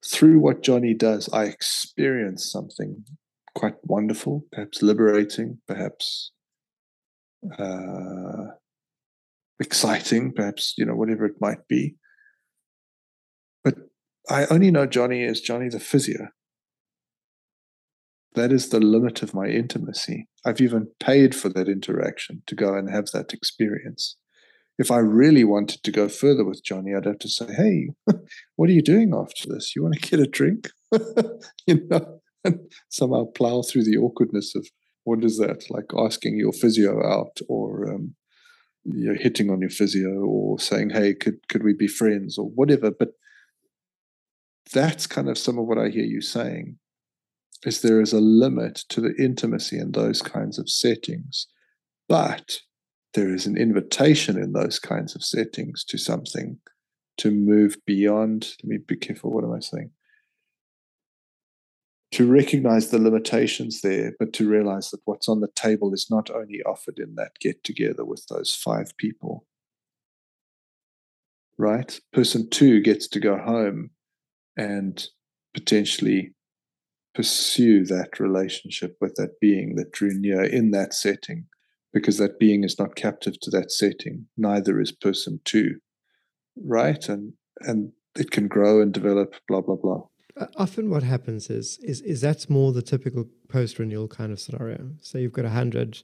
Through what Johnny does, I experience something quite wonderful, perhaps liberating, perhaps uh, exciting, perhaps, you know, whatever it might be. But I only know Johnny as Johnny the physio. That is the limit of my intimacy. I've even paid for that interaction to go and have that experience. If I really wanted to go further with Johnny, I'd have to say, Hey, what are you doing after this? You want to get a drink? you know, and somehow plow through the awkwardness of what is that? Like asking your physio out or um, you know, hitting on your physio or saying, Hey, could could we be friends or whatever. But that's kind of some of what I hear you saying is there is a limit to the intimacy in those kinds of settings, but there is an invitation in those kinds of settings to something to move beyond. Let me be careful. What am I saying? To recognize the limitations there, but to realize that what's on the table is not only offered in that get together with those five people. Right? Person two gets to go home and potentially pursue that relationship with that being that drew near in that setting because that being is not captive to that setting neither is person two right? And and it can grow and develop blah blah blah. Uh, often what happens is is is that's more the typical post renewal kind of scenario. So you've got a hundred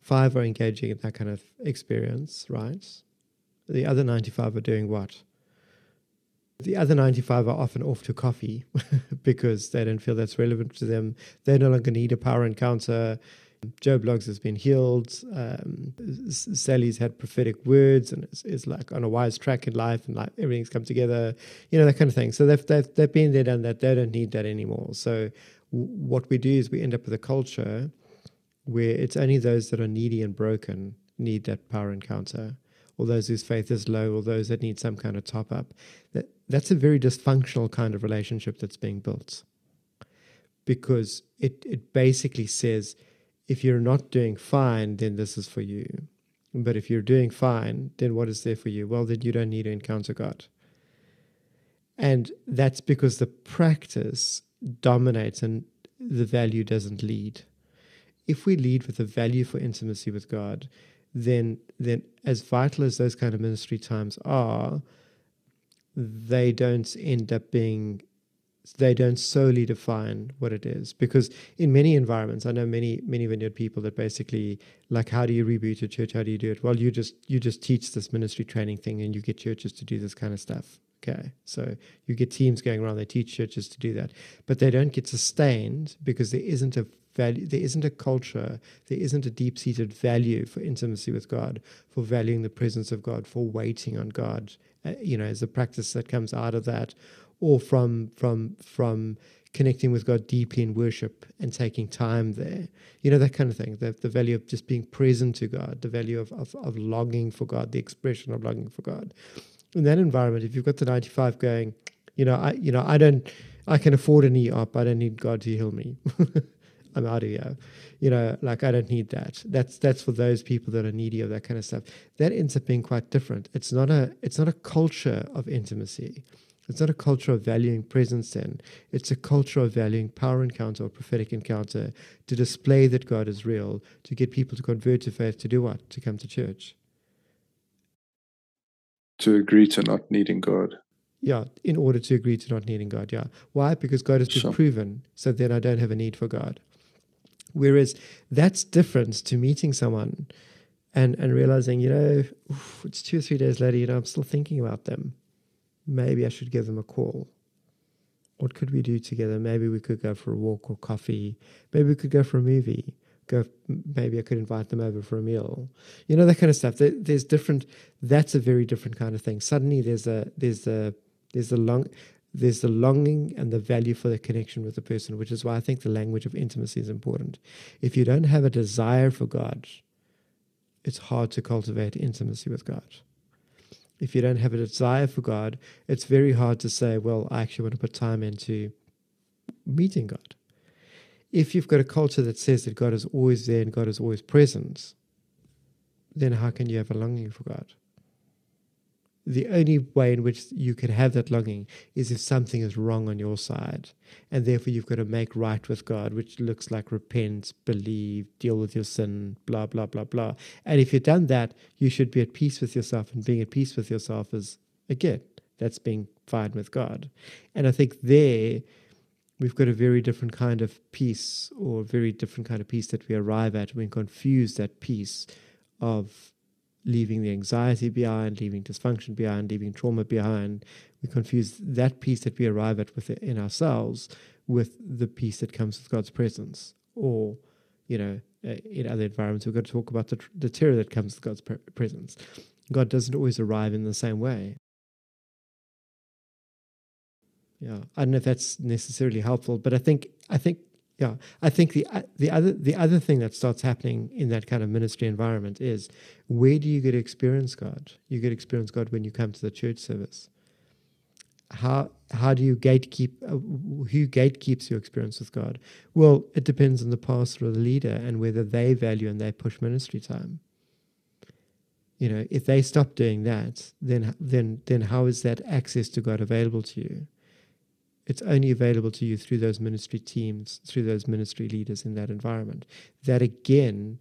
five are engaging in that kind of experience right? The other 95 are doing what the other 95 are often off to coffee because they don't feel that's relevant to them. They no longer need a power encounter. Joe Bloggs has been healed. Um, Sally's had prophetic words and is, is, like on a wise track in life and like everything's come together, you know, that kind of thing. So they've, they've, they've been there, done that. They don't need that anymore. So w- what we do is we end up with a culture where it's only those that are needy and broken need that power encounter or those whose faith is low, or those that need some kind of top up. That that's a very dysfunctional kind of relationship that's being built. Because it, it basically says if you're not doing fine, then this is for you. But if you're doing fine, then what is there for you? Well, then you don't need to encounter God. And that's because the practice dominates and the value doesn't lead. If we lead with a value for intimacy with God, then then as vital as those kind of ministry times are, they don't end up being they don't solely define what it is. Because in many environments i know many many vineyard people that basically like how do you reboot a church? How do you do it? Well you just you just teach this ministry training thing and you get churches to do this kind of stuff okay? So you get teams going around they teach churches to do that. But they don't get sustained because there isn't a value there isn't a culture there isn't a deep-seated value for intimacy with god for valuing the presence of god for waiting on god uh, you know as a practice that comes out of that or from from from connecting with god deeply in worship and taking time there. You know that kind of thing the, the value of just being present to god the value of, of, of longing for god the expression of longing for god. In that environment if you've got the 95 going you know i you know i don't i can afford an e-op i don't need god to heal me I'm out of here. You know, like I don't need that. That's that's for those people that are needy of that kind of stuff. That ends up being quite different. It's not a it's not a culture of intimacy. It's not a culture of valuing presence then. It's a culture of valuing power encounter or prophetic encounter to display that God is real, to get people to convert to faith, to do what? To come to church. To agree to not needing God. Yeah, in order to agree to not needing God. Yeah. Why? Because God has been sure. proven, so then I don't have a need for God. Whereas that's different to meeting someone and, and realizing, you know, oof, it's two or three days later, you know, I'm still thinking about them. Maybe I should give them a call. What could we do together? Maybe we could go for a walk or coffee. Maybe we could go for a movie. Go. Maybe I could invite them over for a meal. You know that kind of stuff. There, there's different. That's a very different kind of thing. Suddenly, there's a there's a there's a long there's the longing and the value for the connection with the person, which is why I think the language of intimacy is important. If you don't have a desire for God, it's hard to cultivate intimacy with God. If you don't have a desire for God, it's very hard to say, well, I actually want to put time into meeting God. If you've got a culture that says that God is always there and God is always present, then how can you have a longing for God? The only way in which you can have that longing is if something is wrong on your side. And therefore, you've got to make right with God, which looks like repent, believe, deal with your sin, blah, blah, blah, blah. And if you've done that, you should be at peace with yourself. And being at peace with yourself is, again, that's being fine with God. And I think there, we've got a very different kind of peace, or a very different kind of peace that we arrive at. We confuse that peace of leaving the anxiety behind, leaving dysfunction behind, leaving trauma behind. We confuse that peace that we arrive at within ourselves with the peace that comes with God's presence. Or, you know, uh, in other environments, we've got to talk about the, the terror that comes with God's presence. God doesn't always arrive in the same way. Yeah, I don't know if that's necessarily helpful, but I think I think yeah, I think the the other the other thing that starts happening in that kind of ministry environment is where do you get experience God? You get experience God when you come to the church service. How how do you gatekeep? Uh, who gatekeeps your experience with God? Well, it depends on the pastor or the leader and whether they value and they push ministry time. You know, if they stop doing that, then then then how is that access to God available to you? It's only available to you through those ministry teams, through those ministry leaders in that environment. That again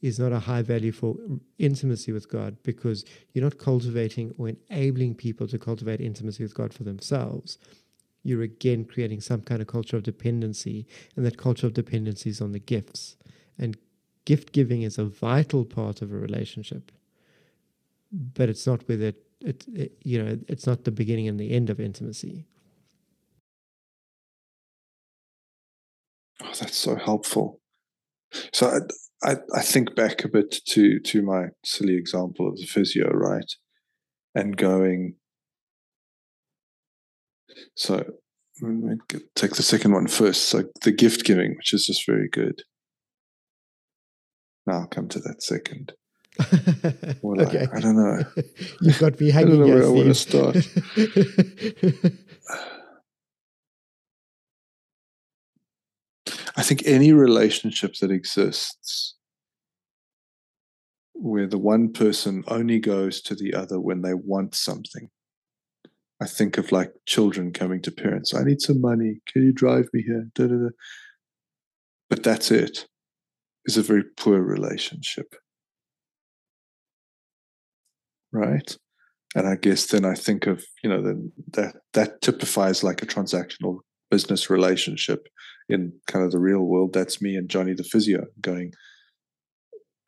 is not a high value for intimacy with God because you're not cultivating or enabling people to cultivate intimacy with God for themselves. You're again creating some kind of culture of dependency, and that culture of dependency is on the gifts. And gift giving is a vital part of a relationship, but it's not with it, it, it you know, it's not the beginning and the end of intimacy. Oh, that's so helpful. So I, I, I think back a bit to to my silly example of the physio, right? And going. So take the second one first. So the gift giving, which is just very good. Now I'll come to that second. okay. I, I, don't know. You've got me hanging. I don't know where I want to start. I think any relationship that exists where the one person only goes to the other when they want something. I think of like children coming to parents. I need some money. Can you drive me here? Da, da, da. But that's it. Is a very poor relationship. Right? And I guess then I think of, you know, then that that typifies like a transactional business relationship in kind of the real world, that's me and Johnny the physio going,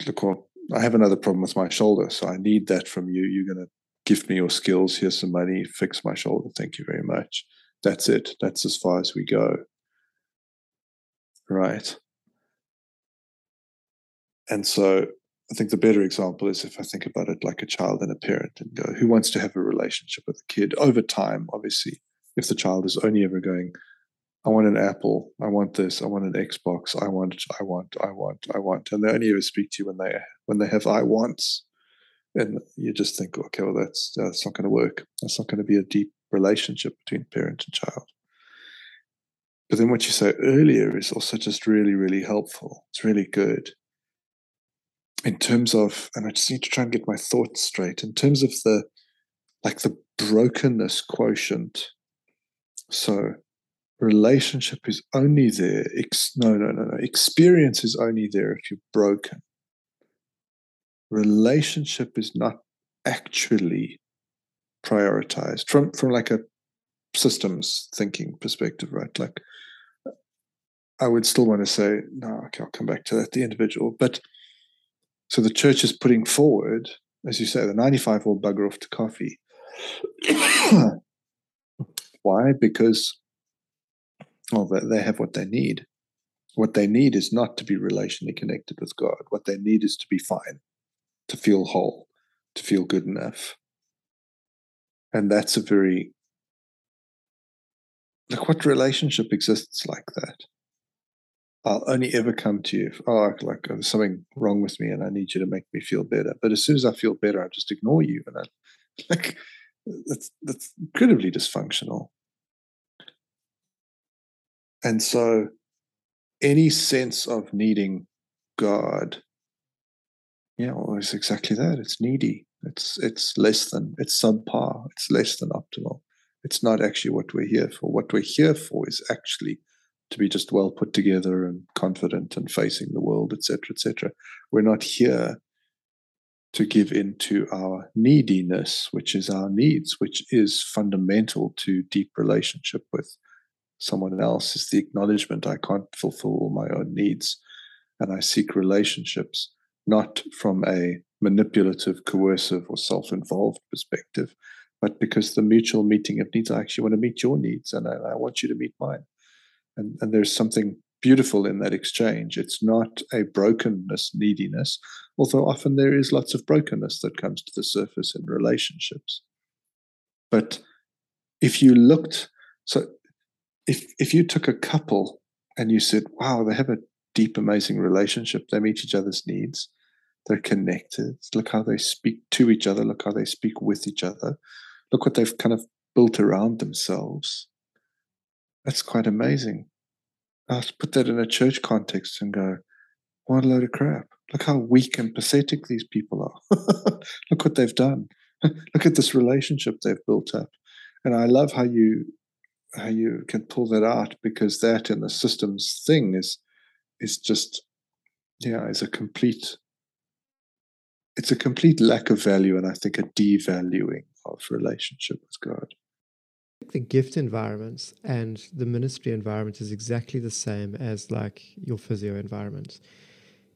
look what I have another problem with my shoulder, so I need that from you. You're going to give me your skills. Here's some money. Fix my shoulder. Thank you very much. That's it. That's as far as we go. Right. And so I think the better example is if I think about it like a child and a parent and go, who wants to have a relationship with a kid over time, obviously, if the child is only ever going, I want an Apple. I want this. I want an Xbox. I want. I want. I want. I want. And they only ever speak to you when they when they have I wants, and you just think, okay, well, that's that's not going to work. That's not going to be a deep relationship between parent and child. But then what you say earlier is also just really, really helpful. It's really good. In terms of, and I just need to try and get my thoughts straight. In terms of the, like the brokenness quotient. So relationship is only there. Ex- no, no, no, no. Experience is only there if you're broken. Relationship is not actually prioritized from from like a systems thinking perspective, right? Like, I would still want to say, no, okay, I'll come back to that. The individual, but so the church is putting forward, as you say, the 95 will bugger off to coffee. Why? Because well, they have what they need. What they need is not to be relationally connected with God. What they need is to be fine, to feel whole, to feel good enough. And that's a very like what relationship exists like that? I'll only ever come to you if, oh, like there's something wrong with me and I need you to make me feel better. But as soon as I feel better, I just ignore you. And I like, that's, that's incredibly dysfunctional. And so any sense of needing God, yeah, well, it's exactly that. It's needy. It's it's less than it's subpar. It's less than optimal. It's not actually what we're here for. What we're here for is actually to be just well put together and confident and facing the world, etc., etc. We're not here to give in to our neediness, which is our needs, which is fundamental to deep relationship with someone else, is the acknowledgement I can't fulfill all my own needs. And I seek relationships not from a manipulative, coercive, or self involved perspective, but because the mutual meeting of needs, I actually want to meet your needs and I, I want you to meet mine. And, and there's something beautiful in that exchange. It's not a brokenness, neediness, although often there is lots of brokenness that comes to the surface in relationships. But if you looked, so if if you took a couple and you said, wow, they have a deep, amazing relationship, they meet each other's needs, they're connected, look how they speak to each other, look how they speak with each other, look what they've kind of built around themselves. That's quite amazing. I put that in a church context and go, what a load of crap. Look how weak and pathetic these people are. Look what they've done. Look at this relationship they've built up. And I love how you how you can pull that out because that in the systems thing is is just yeah, is a complete it's a complete lack of value and I think a devaluing of relationship with God the gift environment and the ministry environment is exactly the same as like your physio environment.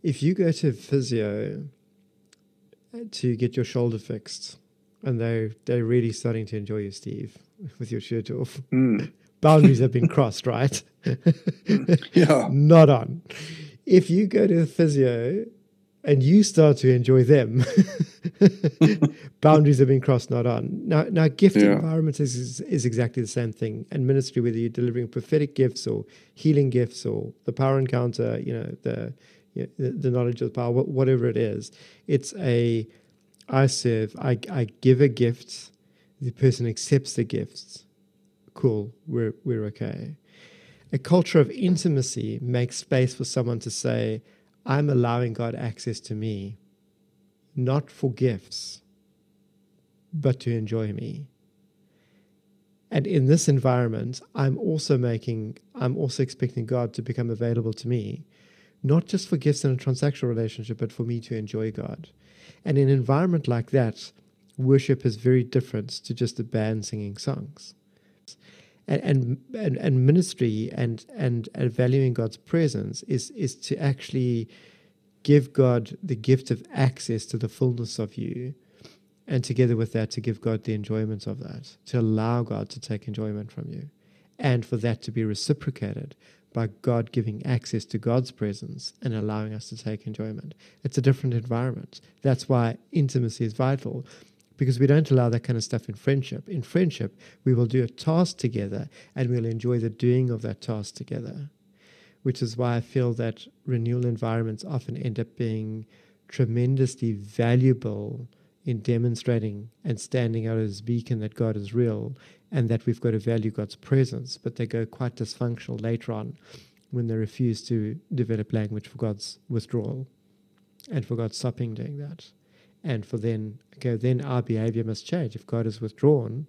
If you go to physio uh, to get your shoulder fixed, and they they're really starting to enjoy you, Steve, with your shirt off. Mm. Boundaries have been crossed, right? yeah. Not on. If you go to the physio and you start to enjoy them, boundaries have been crossed, not on. Now, now gifting yeah. environments is, is, is exactly the same thing. And ministry, whether you're delivering prophetic gifts or healing gifts or the power encounter, you know, the you know, the, the, knowledge of the power, whatever it is, it's a I serve, I, I give a gift, the person accepts the gifts. Cool, we're we're okay. A culture of intimacy makes space for someone to say, I'm allowing God access to me, not for gifts, but to enjoy me. And in this environment, I'm also making, I'm also expecting God to become available to me, not just for gifts in a transactional relationship, but for me to enjoy God. And in an environment like that, worship is very different to just a band singing songs and and and, ministry and, and and valuing God's presence is is to actually give God the gift of access to the fullness of you, and together with that, to give God the enjoyment of that, to allow God to take enjoyment from you, and for that to be reciprocated by God giving access to God's presence and allowing us to take enjoyment. It's a different environment. That's why intimacy is vital because we don't allow that kind of stuff in friendship. In friendship, we will do a task together and we'll enjoy the doing of that task together, which is why I feel that renewal environments often end up being tremendously valuable in demonstrating and standing out as beacon that God is real and that we've got to value God's presence, but they go quite dysfunctional later on when they refuse to develop language for God's withdrawal and for God stopping doing that and for then okay then our behavior must change if god is withdrawn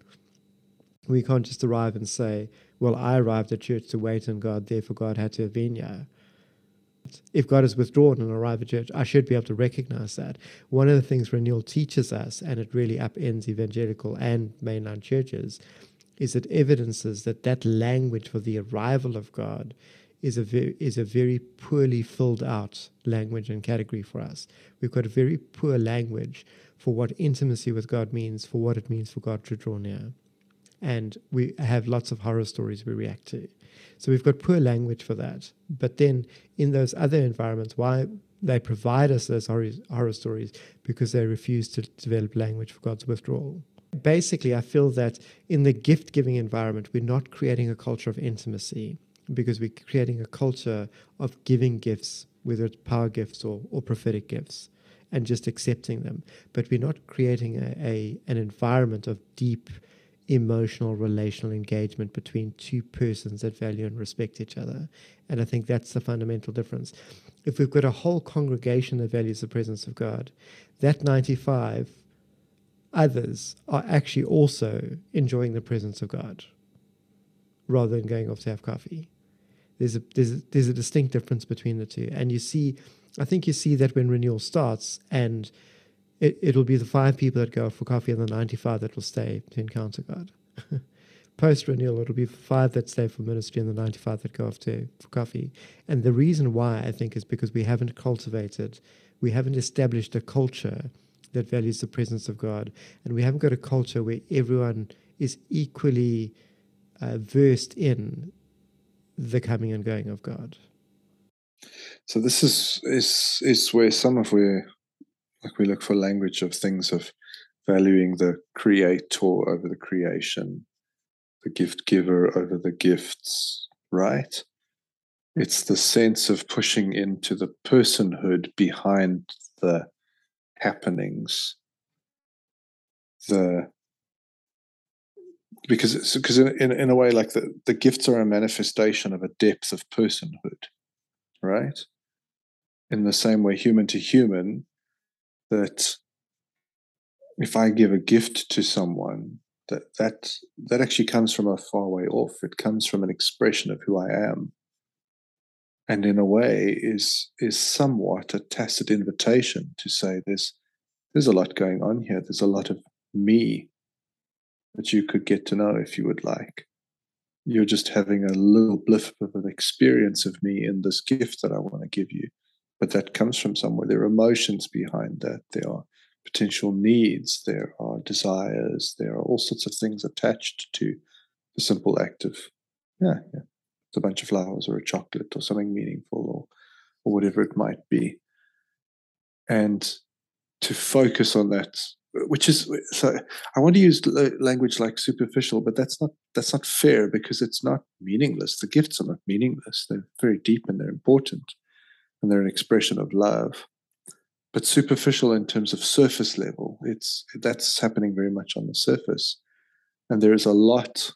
we can't just arrive and say well i arrived at church to wait on god therefore god had to have been here if God is withdrawn and arrive at church, I should be able to recognize that. One of the things Renewal teaches us, and it really upends evangelical and mainline churches, is it evidences that that language for the arrival of God is a very, is a very poorly filled out language and category for us. We've got a very poor language for what intimacy with God means, for what it means for God to draw near. And we have lots of horror stories we react to. So we've got poor language for that. But then in those other environments, why they provide us those horror, horror stories? Because they refuse to develop language for God's withdrawal. Basically, I feel that in the gift giving environment, we're not creating a culture of intimacy because we're creating a culture of giving gifts, whether it's power gifts or, or prophetic gifts, and just accepting them. But we're not creating a, a an environment of deep emotional relational engagement between two persons that value and respect each other. And I think that's the fundamental difference. If we've got a whole congregation that values the presence of God, that 95 others are actually also enjoying the presence of God rather than going off to have coffee. There's a, there's a, there's a distinct difference between the two. And you see, I think you see that when renewal starts and it, it'll be the five people that go for coffee and the 95 that will stay to encounter God. Post renewal, it'll be five that stay for ministry and the 95 that go off to for coffee. And the reason why I think is because we haven't cultivated, we haven't established a culture that values the presence of God. And we haven't got a culture where everyone is equally uh, versed in the coming and going of God. So this is is is where some of where like we look for language of things of valuing the creator over the creation, the gift giver over the gifts, right? It's the sense of pushing into the personhood behind the happenings the because because in, in a way like the, the gifts are a manifestation of a depth of personhood right? In the same way human to human that if i give a gift to someone that that that actually comes from a far way off. It comes from an expression of who i am. And in a way is is somewhat a tacit invitation to say there's there's a lot going on here. There's a lot of me that you could get to know if you would like. You're just having a little blip of an experience of me in this gift that I want to give you. But that comes from somewhere. There are emotions behind that. There are potential needs. There are desires. There are all sorts of things attached to the simple act of, yeah, yeah it's a bunch of flowers or a chocolate or something meaningful or or whatever it might be and to focus on that which is so i want to use language like superficial but that's not that's not fair because it's not meaningless the gifts are not meaningless they're very deep and they're important and they're an expression of love but superficial in terms of surface level it's that's happening very much on the surface and there is a lot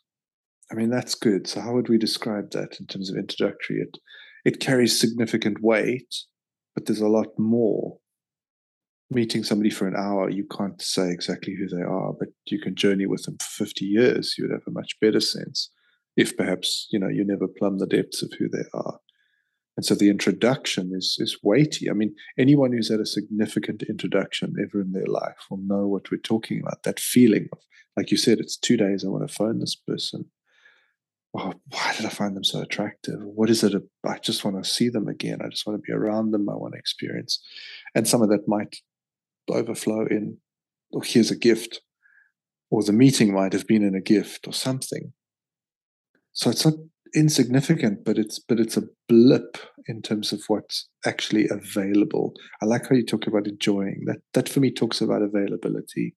I mean, that's good. So, how would we describe that in terms of introductory? It it carries significant weight, but there's a lot more. Meeting somebody for an hour, you can't say exactly who they are, but you can journey with them for 50 years. You would have a much better sense if perhaps you know you never plumb the depths of who they are. And so the introduction is is weighty. I mean, anyone who's had a significant introduction ever in their life will know what we're talking about. That feeling of, like you said, it's two days. I want to phone this person oh, why did I find them so attractive? What is it? I just want to see them again. I just want to be around them. I want to experience. And some of that might overflow in, oh, here's a gift, or the meeting might have been in a gift or something. So it's not insignificant, but it's but it's a blip in terms of what's actually available. I like how you talk about enjoying. That that for me talks about availability.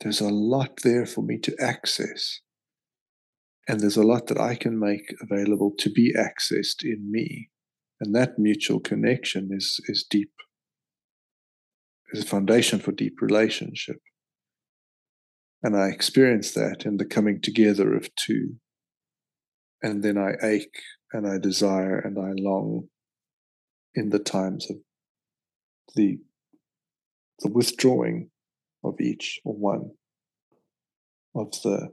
There's a lot there for me to access and there's a lot that I can make available to be accessed in me. And that mutual connection is, is deep, is a foundation for deep relationship. And I experience that in the coming together of two. And then I ache and I desire and I long in the times of the, the withdrawing of each or one of the,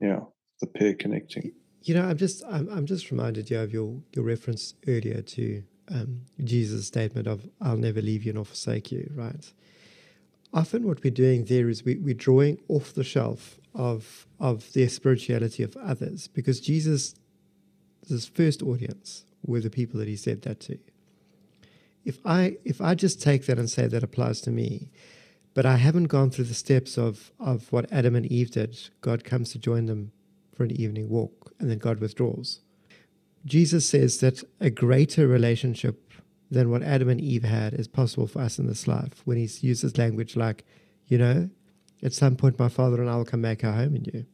yeah, the pair connecting. You know, I'm just I'm, I'm just reminded you of your your reference earlier to um, Jesus' statement of "I'll never leave you nor forsake you." Right. Often, what we're doing there is we, we're drawing off the shelf of of the spirituality of others because Jesus, his first audience were the people that he said that to. If I if I just take that and say that applies to me, but I haven't gone through the steps of of what Adam and Eve did, God comes to join them for an evening walk, and then God withdraws. Jesus says that a greater relationship than what Adam and Eve had is possible for us in this life when he uses language like, you know, At some point, my father and I will come make our home in you.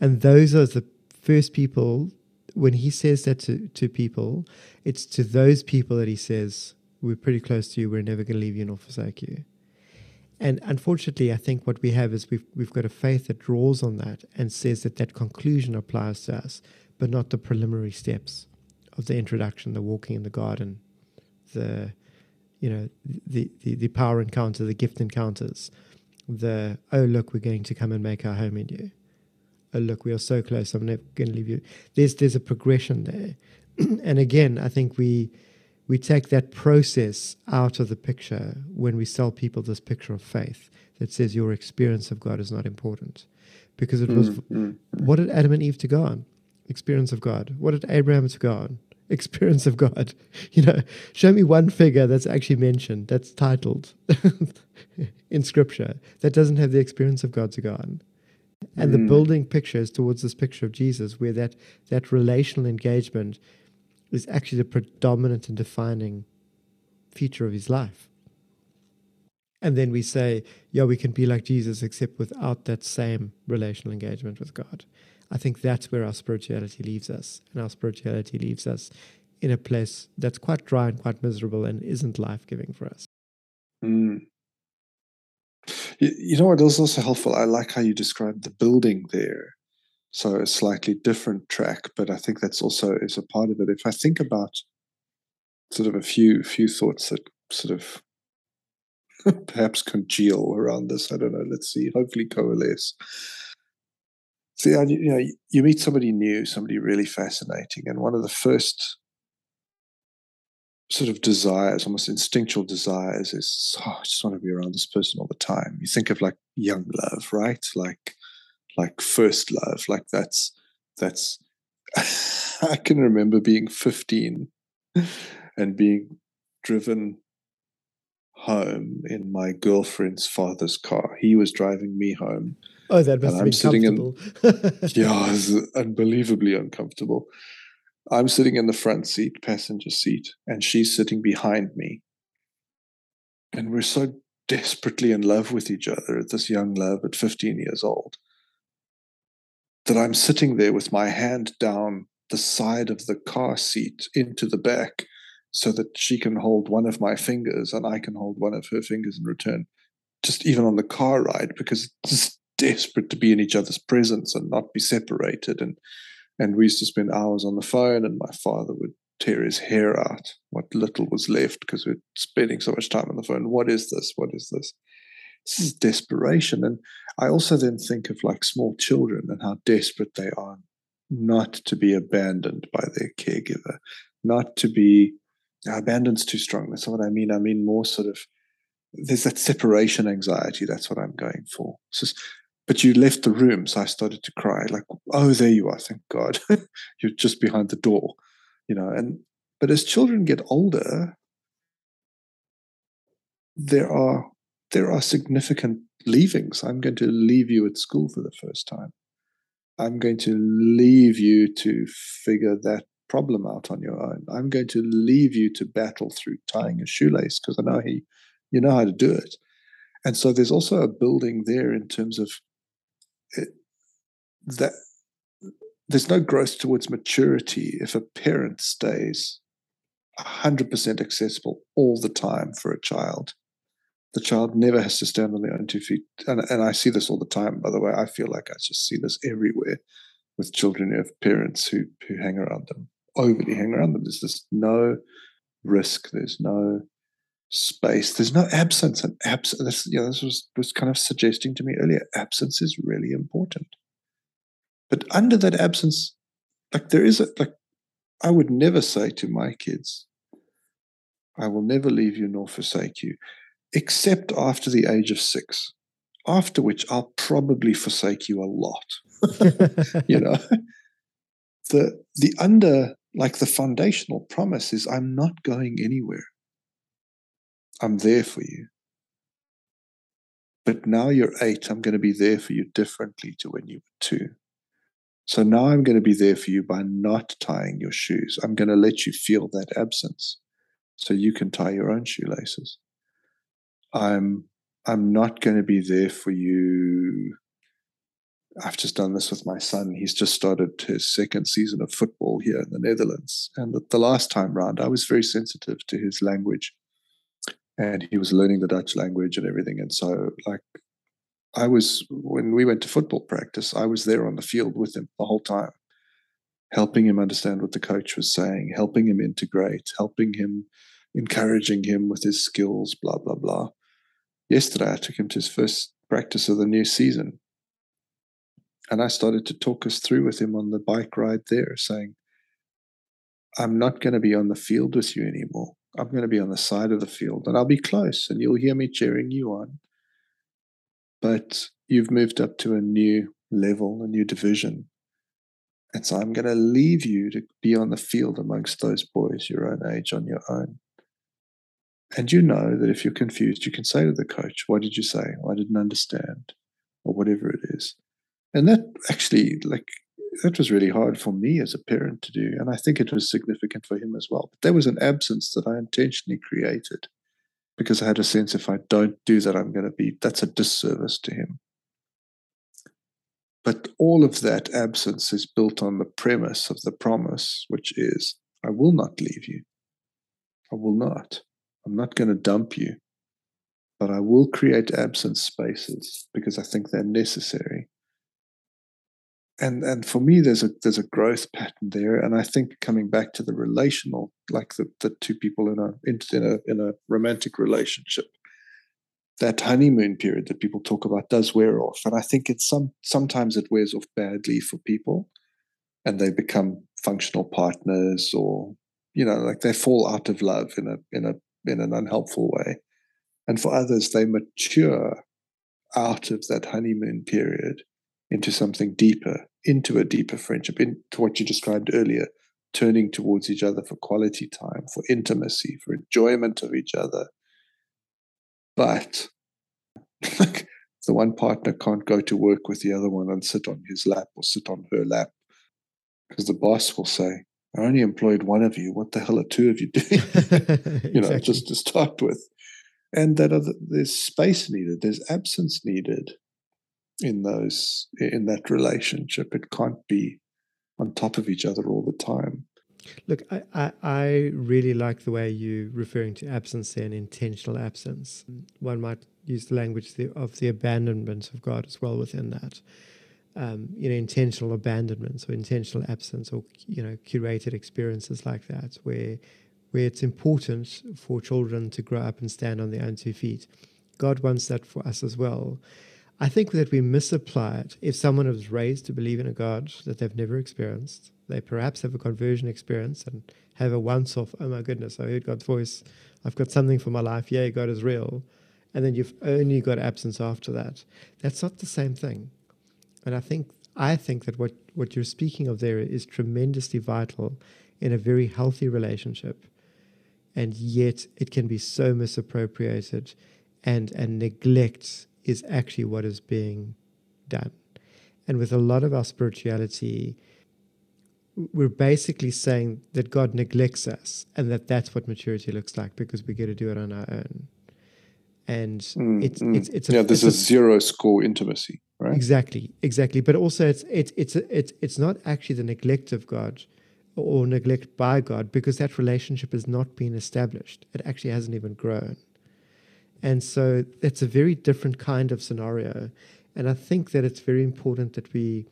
And those are the first people, when he says that to, to people, it's to those people that he says, We're pretty close to you, we're never going to leave you nor forsake you. And unfortunately, I think what we have is we've, we've got a faith that draws on that and says that that conclusion applies to us, but not the preliminary steps of the introduction, the walking in the garden, the you know the, the, the power encounter, the gift encounters, the oh look, we're going to come and make our home in you. Oh look, we are so close. I'm never going to leave you. There's there's a progression there, and again, I think we we take that process out of the picture when we sell people this picture of faith that says your experience of God is not important. Because it was mm-hmm. what did Adam and Eve to go on? Experience of God. What did Abraham to go on? Experience of God. You know, show me one figure that's actually mentioned, that's titled in scripture, that doesn't have the experience of God to go. And mm. the building picture is towards this picture of Jesus, where that, that relational engagement is actually the predominant and defining feature of his life. And then we say, yeah, we can be like Jesus, except without that same relational engagement with God. I think that's where our spirituality leaves us. And our spirituality leaves us in a place that's quite dry and quite miserable and isn't life giving for us. Mm. You, you know what is also helpful? I like how you described the building there so a slightly different track, but I think that's also is a part of it. If I think about sort of a few few thoughts that sort of perhaps congeal around this, I don't know. Let's see. Hopefully coalesce. See, you know, you meet somebody new, somebody really fascinating, and one of the first sort of desires, almost instinctual desires, is oh, I just want to be around this person all the time. You think of like young love, right? Like like first love like that's that's i can remember being 15 and being driven home in my girlfriend's father's car he was driving me home oh that must be sitting in yeah it was unbelievably uncomfortable. I'm sitting in the front seat passenger seat and she's sitting behind me. And we're so desperately in love with each other at this young love at 15 years old that I'm sitting there with my hand down the side of the car seat into the back so that she can hold one of my fingers and I can hold one of her fingers in return, just even on the car ride, because it's desperate to be in each other's presence and not be separated. And and we used to spend hours on the phone, and my father would tear his hair out, what little was left, because we're spending so much time on the phone. What is this? What is this? this is hmm. desperation. And I also then think of like small children and how desperate they are not to be abandoned by their caregiver, not to be abandoned's too strong. That's not what I mean. I mean more sort of there's that separation anxiety. That's what I'm going for. Just, but you left the room, so I started to cry. Like, oh, there you are. Thank God, you're just behind the door, you know. And but as children get older, there are there are significant leavings. I'm going to leave you at school for the first time. I'm going to leave you to figure that problem out on your own. I'm going to leave you to battle through tying a shoelace because I know he, you know how to do it. And so there's also a building there in terms of that there's no growth towards maturity if a parent stays 100% accessible all the time for a child the child never has to stand on their own two feet. And, and I see this all the time, by the way. I feel like I just see this everywhere with children who have parents who, who hang around them, overly hang around them. There's just no risk, there's no space, there's no absence. And absence, this, you know, this was, was kind of suggesting to me earlier absence is really important. But under that absence, like there is a, like, I would never say to my kids, I will never leave you nor forsake you except after the age of six, after which I'll probably forsake you a lot. you know, the the under like the foundational promise is I'm not going anywhere. I'm there for you. But now you're eight, I'm going to be there for you differently to when you were two. So now I'm going to be there for you by not tying your shoes. I'm going to let you feel that absence so you can tie your own shoelaces. I'm I'm not going to be there for you. I've just done this with my son. He's just started his second season of football here in the Netherlands. And the, last time round, I was very sensitive to his language. And he was learning the Dutch language and everything. And so, like, I was, when we went to football practice, I was there on the field with him the whole time, helping him understand what the coach was saying, helping him integrate, helping him, encouraging him with his skills, blah, blah, blah yesterday I took him to his first practice of the new season. And I started to talk us through with him on the bike ride there, saying, I'm not going to be on the field with you anymore. I'm going to be on the side of the field and I'll be close and you'll hear me cheering you on. But you've moved up to a new level, a new division. And so I'm going to leave you to be on the field amongst those boys your own age on your own. And you know that if you're confused, you can say to the coach, What did you say? Well, I didn't understand, or whatever it is. And that actually, like, that was really hard for me as a parent to do. And I think it was significant for him as well. But there was an absence that I intentionally created because I had a sense if I don't do that, I'm going to be, that's a disservice to him. But all of that absence is built on the premise of the promise, which is, I will not leave you. I will not. I'm not going to dump you, but I will create absence spaces because I think they're necessary. And and for me, there's a there's a growth pattern there, and I think coming back to the relational, like the, the two people in a in a in a romantic relationship, that honeymoon period that people talk about does wear off, and I think it's some sometimes it wears off badly for people, and they become functional partners or you know like they fall out of love in a in a in an unhelpful way. And for others, they mature out of that honeymoon period into something deeper, into a deeper friendship, into what you described earlier, turning towards each other for quality time, for intimacy, for enjoyment of each other. But the one partner can't go to work with the other one and sit on his lap or sit on her lap because the boss will say, I only employed one of you. What the hell are two of you doing? exactly. You know, just to start with. And that other, there's space needed, there's absence needed in those in that relationship. It can't be on top of each other all the time. Look, I, I, I really like the way you're referring to absence and intentional absence. One might use the language of the abandonment of God as well within that um, you know, intentional abandonments or intentional absence or, you know, curated experiences like that where, where it's important for children to grow up and stand on their own two feet. God wants that for us as well. I think that we misapply it. If someone is raised to believe in a God that they've never experienced, they perhaps have a conversion experience and have a once off, oh my goodness, I heard God's voice. I've got something for my life. Yeah, God is real. And then you've only got absence after that. That's not the same thing. And I think I think that what, what you're speaking of there is tremendously vital in a very healthy relationship. And yet it can be so misappropriated and, and neglect is actually what is being done. And with a lot of our spirituality, we're basically saying that God neglects us and that that's what maturity looks like because we get to do it on our own. And mm, it's, mm. it's, it's, a, yeah, a, a zero score intimacy right? Exactly, exactly. But also, it's it's it's it's it's not actually the neglect of God or neglect by God because that relationship has not been established. It actually hasn't even grown, and so it's a very different kind of scenario. And I think that it's very important that we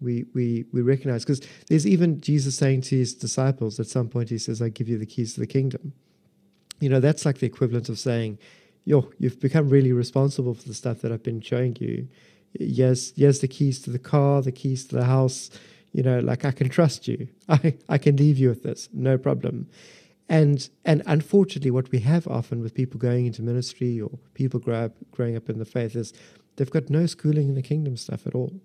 we we we recognize because there's even Jesus saying to his disciples at some point he says, "I give you the keys to the kingdom." You know, that's like the equivalent of saying, "Yo, you've become really responsible for the stuff that I've been showing you." yes, yes, the keys to the car, the keys to the house. You know, like I can trust you. I, I can leave you with this, no problem. And and unfortunately, what we have often with people going into ministry or people grow up, growing up in the faith is they've got no schooling in the kingdom stuff at all.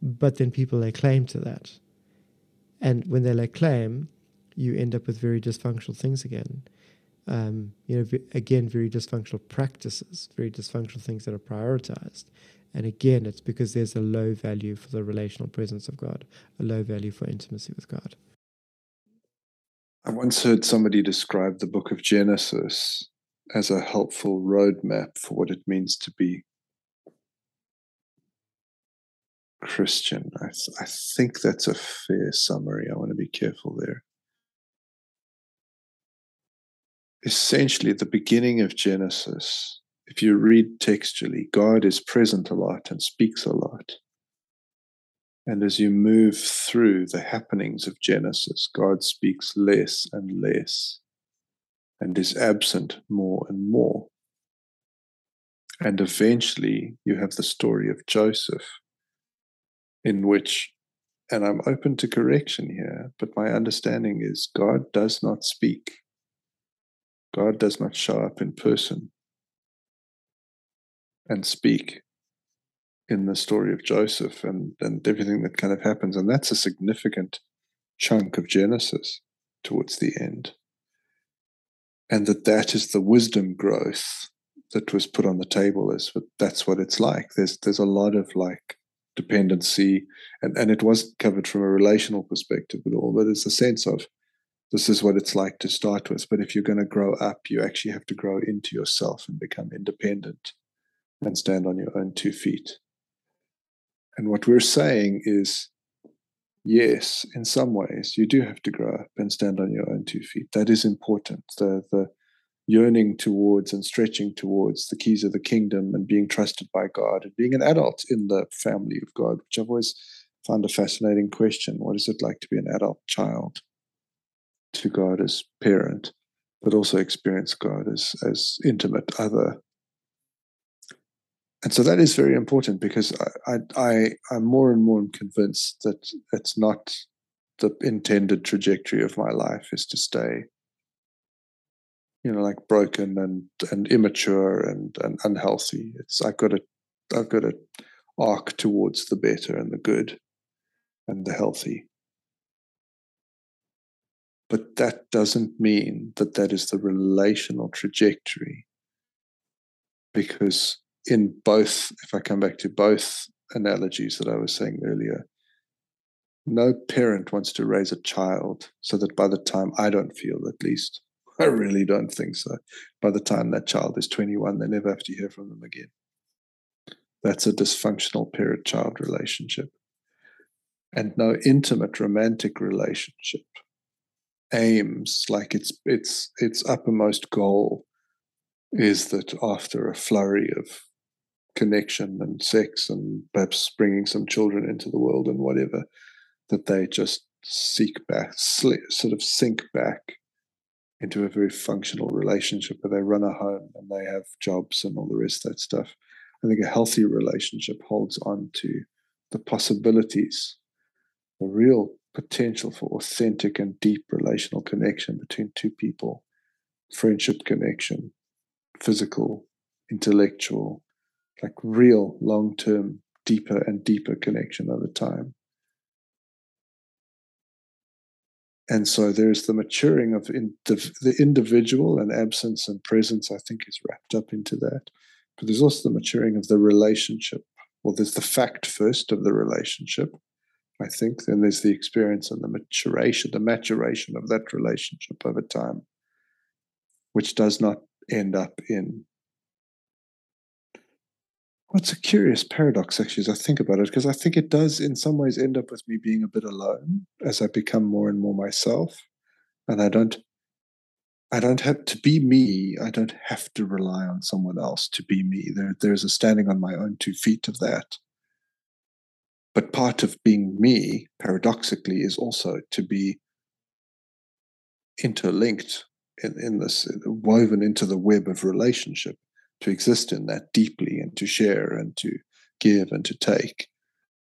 But then people lay claim to that, and when they lay claim, you end up with very dysfunctional things again. Um, you know, again, very dysfunctional practices, very dysfunctional things that are prioritized. And again, it's because there's a low value for the relational presence of God, a low value for intimacy with God. I once heard somebody describe the book of Genesis as a helpful roadmap for what it means to be Christian. I, th- I think that's a fair summary. I want to be careful there. Essentially, the beginning of Genesis, if you read textually, God is present a lot and speaks a lot. And as you move through the happenings of Genesis, God speaks less and less and is absent more and more. And eventually, you have the story of Joseph, in which, and I'm open to correction here, but my understanding is God does not speak. God does not show up in person and speak in the story of Joseph and, and everything that kind of happens. And that's a significant chunk of Genesis towards the end. And that that is the wisdom growth that was put on the table is that's what it's like. There's there's a lot of like dependency and, and it wasn't covered from a relational perspective at all, but it's a sense of this is what it's like to start with. But if you're going to grow up, you actually have to grow into yourself and become independent and stand on your own two feet. And what we're saying is, yes, in some ways, you do have to grow up and stand on your own two feet. That is important. The, the yearning towards and stretching towards the keys of the kingdom and being trusted by God and being an adult in the family of God, which I've always found a fascinating question. What is it like to be an adult child to God as parent, but also experience God as, as intimate other and so that is very important because I, I, I'm more and more convinced that it's not the intended trajectory of my life is to stay, you know, like broken and and immature and and unhealthy. It's I've got to I've got to arc towards the better and the good and the healthy. But that doesn't mean that that is the relational trajectory because in both, if I come back to both analogies that I was saying earlier, no parent wants to raise a child so that by the time I don't feel, at least, I really don't think so. By the time that child is 21, they never have to hear from them again. That's a dysfunctional parent child relationship. And no intimate romantic relationship aims like its its its uppermost goal is that after a flurry of connection and sex and perhaps bringing some children into the world and whatever, that they just seek back, sort of sink back into a very functional relationship where they run a home and they have jobs and all the rest of that stuff. I think a healthy relationship holds on to the possibilities, the real potential for authentic and deep relational connection between two people, friendship connection, physical, intellectual, like real long term, deeper and deeper connection over time. And so there's the maturing of in the, the individual and absence and presence, I think, is wrapped up into that. But there's also the maturing of the relationship. Well, there's the fact first of the relationship, I think. Then there's the experience and the maturation, the maturation of that relationship over time, which does not end up in well, it's a curious paradox, actually, as I think about it, because I think it does, in some ways, end up with me being a bit alone as I become more and more myself, and I don't, I don't have to be me. I don't have to rely on someone else to be me. There, there's a standing on my own two feet of that. But part of being me, paradoxically, is also to be interlinked in, in this, woven into the web of relationship to exist in that deeply to share and to give and to take.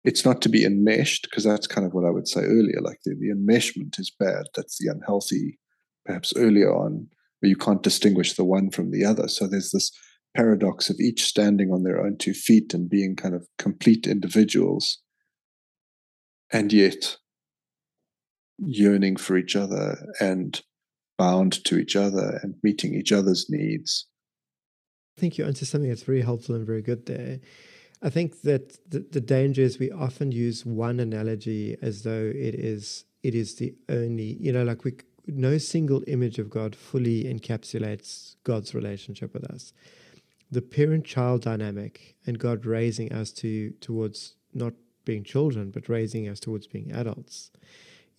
It's not to be enmeshed, because that's kind of what I would say earlier. Like the, the enmeshment is bad. That's the unhealthy, perhaps earlier on, where you can't distinguish the one from the other. So there's this paradox of each standing on their own two feet and being kind of complete individuals, and yet yearning for each other and bound to each other and meeting each other's needs I think you answered something that's very helpful and very good there. I think that the, the danger is we often use one analogy as though it is it is the only you know like we no single image of God fully encapsulates God's relationship with us. The parent-child dynamic and God raising us to towards not being children, but raising us towards being adults,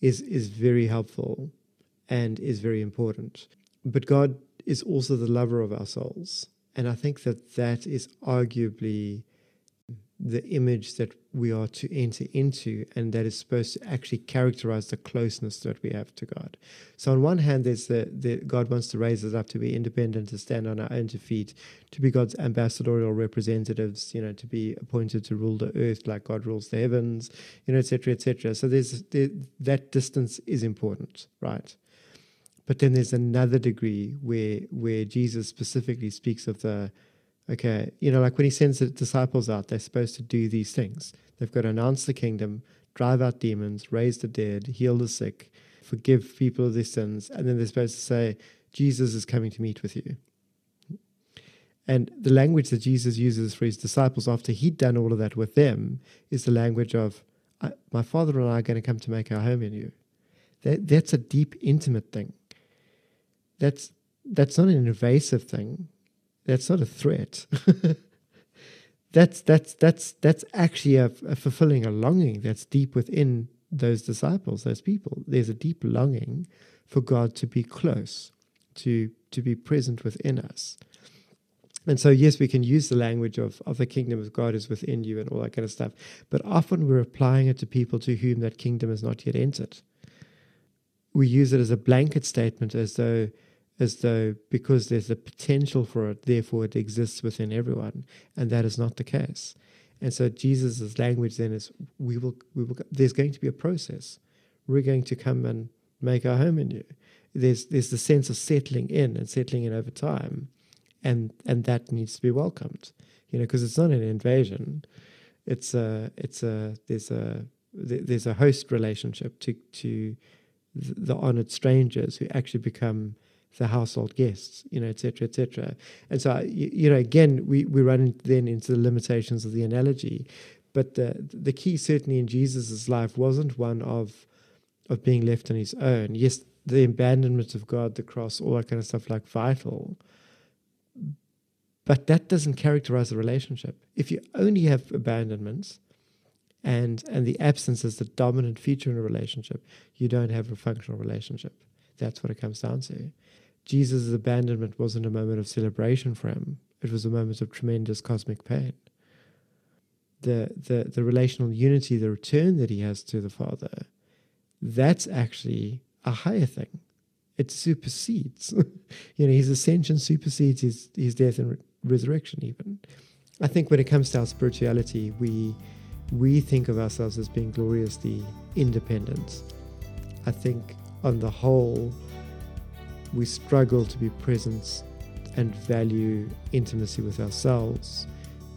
is is very helpful and is very important. But God is also the lover of our souls, and I think that that is arguably the image that we are to enter into, and that is supposed to actually characterize the closeness that we have to God. So, on one hand, there's the, the God wants to raise us up to be independent, to stand on our own two feet, to be God's ambassadorial representatives, you know, to be appointed to rule the earth like God rules the heavens, you know, etc., etc. So, there's there, that distance is important, right? But then there's another degree where where Jesus specifically speaks of the Okay, you know, like when he sends the disciples out, they're supposed to do these things. They've got to announce the kingdom, drive out demons, raise the dead, heal the sick, forgive people of their sins, and then they're supposed to say, Jesus is coming to meet with you. And the language that Jesus uses for his disciples after he'd done all of that with them is the language of, My Father and I are going to come to make our home in you. That, that's a deep, intimate thing. That's, that's not an invasive thing that's not a threat. that's that's that's that's actually a, a, fulfilling a longing that's deep within those disciples, those people. There's a deep longing for God to be close, to to be present within us. And so, yes, we can use the language of, of the kingdom of God is within you and all that kind of stuff. But often we're applying it to people to whom that kingdom has not yet entered. We use it as a blanket statement as though as though because there's a potential for it, therefore it exists within everyone, and that is not the case. And so Jesus' language then is we will we will there's going to be a process. We're going to come and make our home in you. There's there's the sense of settling in and settling in over time, and and that needs to be welcomed. You know, because it's not an invasion. It's a it's a there's a there's a host relationship to to the honored strangers who actually become the household guests, you know, etc., etc. And so, you, know, again, we, we run then into the limitations of the analogy. But the, the key, certainly in Jesus' life, wasn't one of, of being left on his own. Yes, the abandonment of God, the cross, all that kind of stuff, like vital. But that doesn't characterize a relationship. If you only have abandonments, and and the absence is the dominant feature in a relationship, you don't have a functional relationship. That's what it comes down to. Jesus' abandonment wasn't a moment of celebration for him, it was a moment of tremendous cosmic pain. The, the, the relational unity, the return that he has to the Father, that's actually a higher thing. It supersedes. you know, his ascension supersedes his, his death and re- resurrection, even. I think when it comes to our spirituality, we, we think of ourselves as being gloriously independent. I think, on the whole, we struggle to be present and value intimacy with ourselves.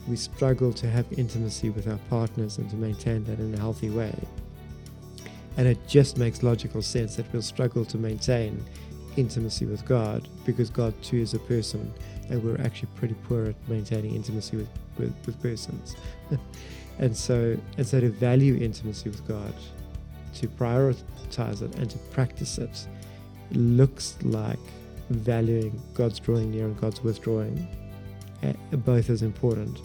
We struggle to have intimacy with our partners and to maintain that in a healthy way. And it just makes logical sense that we'll struggle to maintain intimacy with God because God too is a person and we're actually pretty poor at maintaining intimacy with, with, with persons. and so and so to value intimacy with God, to prioritize it and to practice it looks like valuing God's drawing near and God's withdrawing, eh, both as important,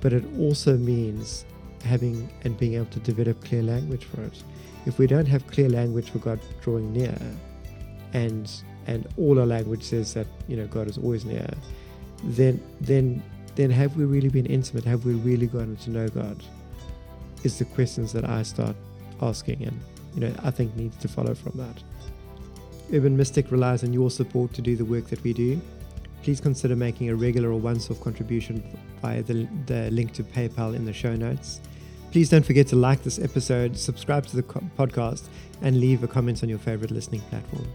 but it also means having and being able to develop clear language for it. If we don't have clear language for God drawing near, and and all our language says that you know God is always near, then then then have we really been intimate? Have we really gotten to know God? Is the questions that I start asking, and you know I think needs to follow from that. Urban Mystic relies on your support to do the work that we do. Please consider making a regular or once off contribution via the, the link to PayPal in the show notes. Please don't forget to like this episode, subscribe to the podcast, and leave a comment on your favorite listening platform.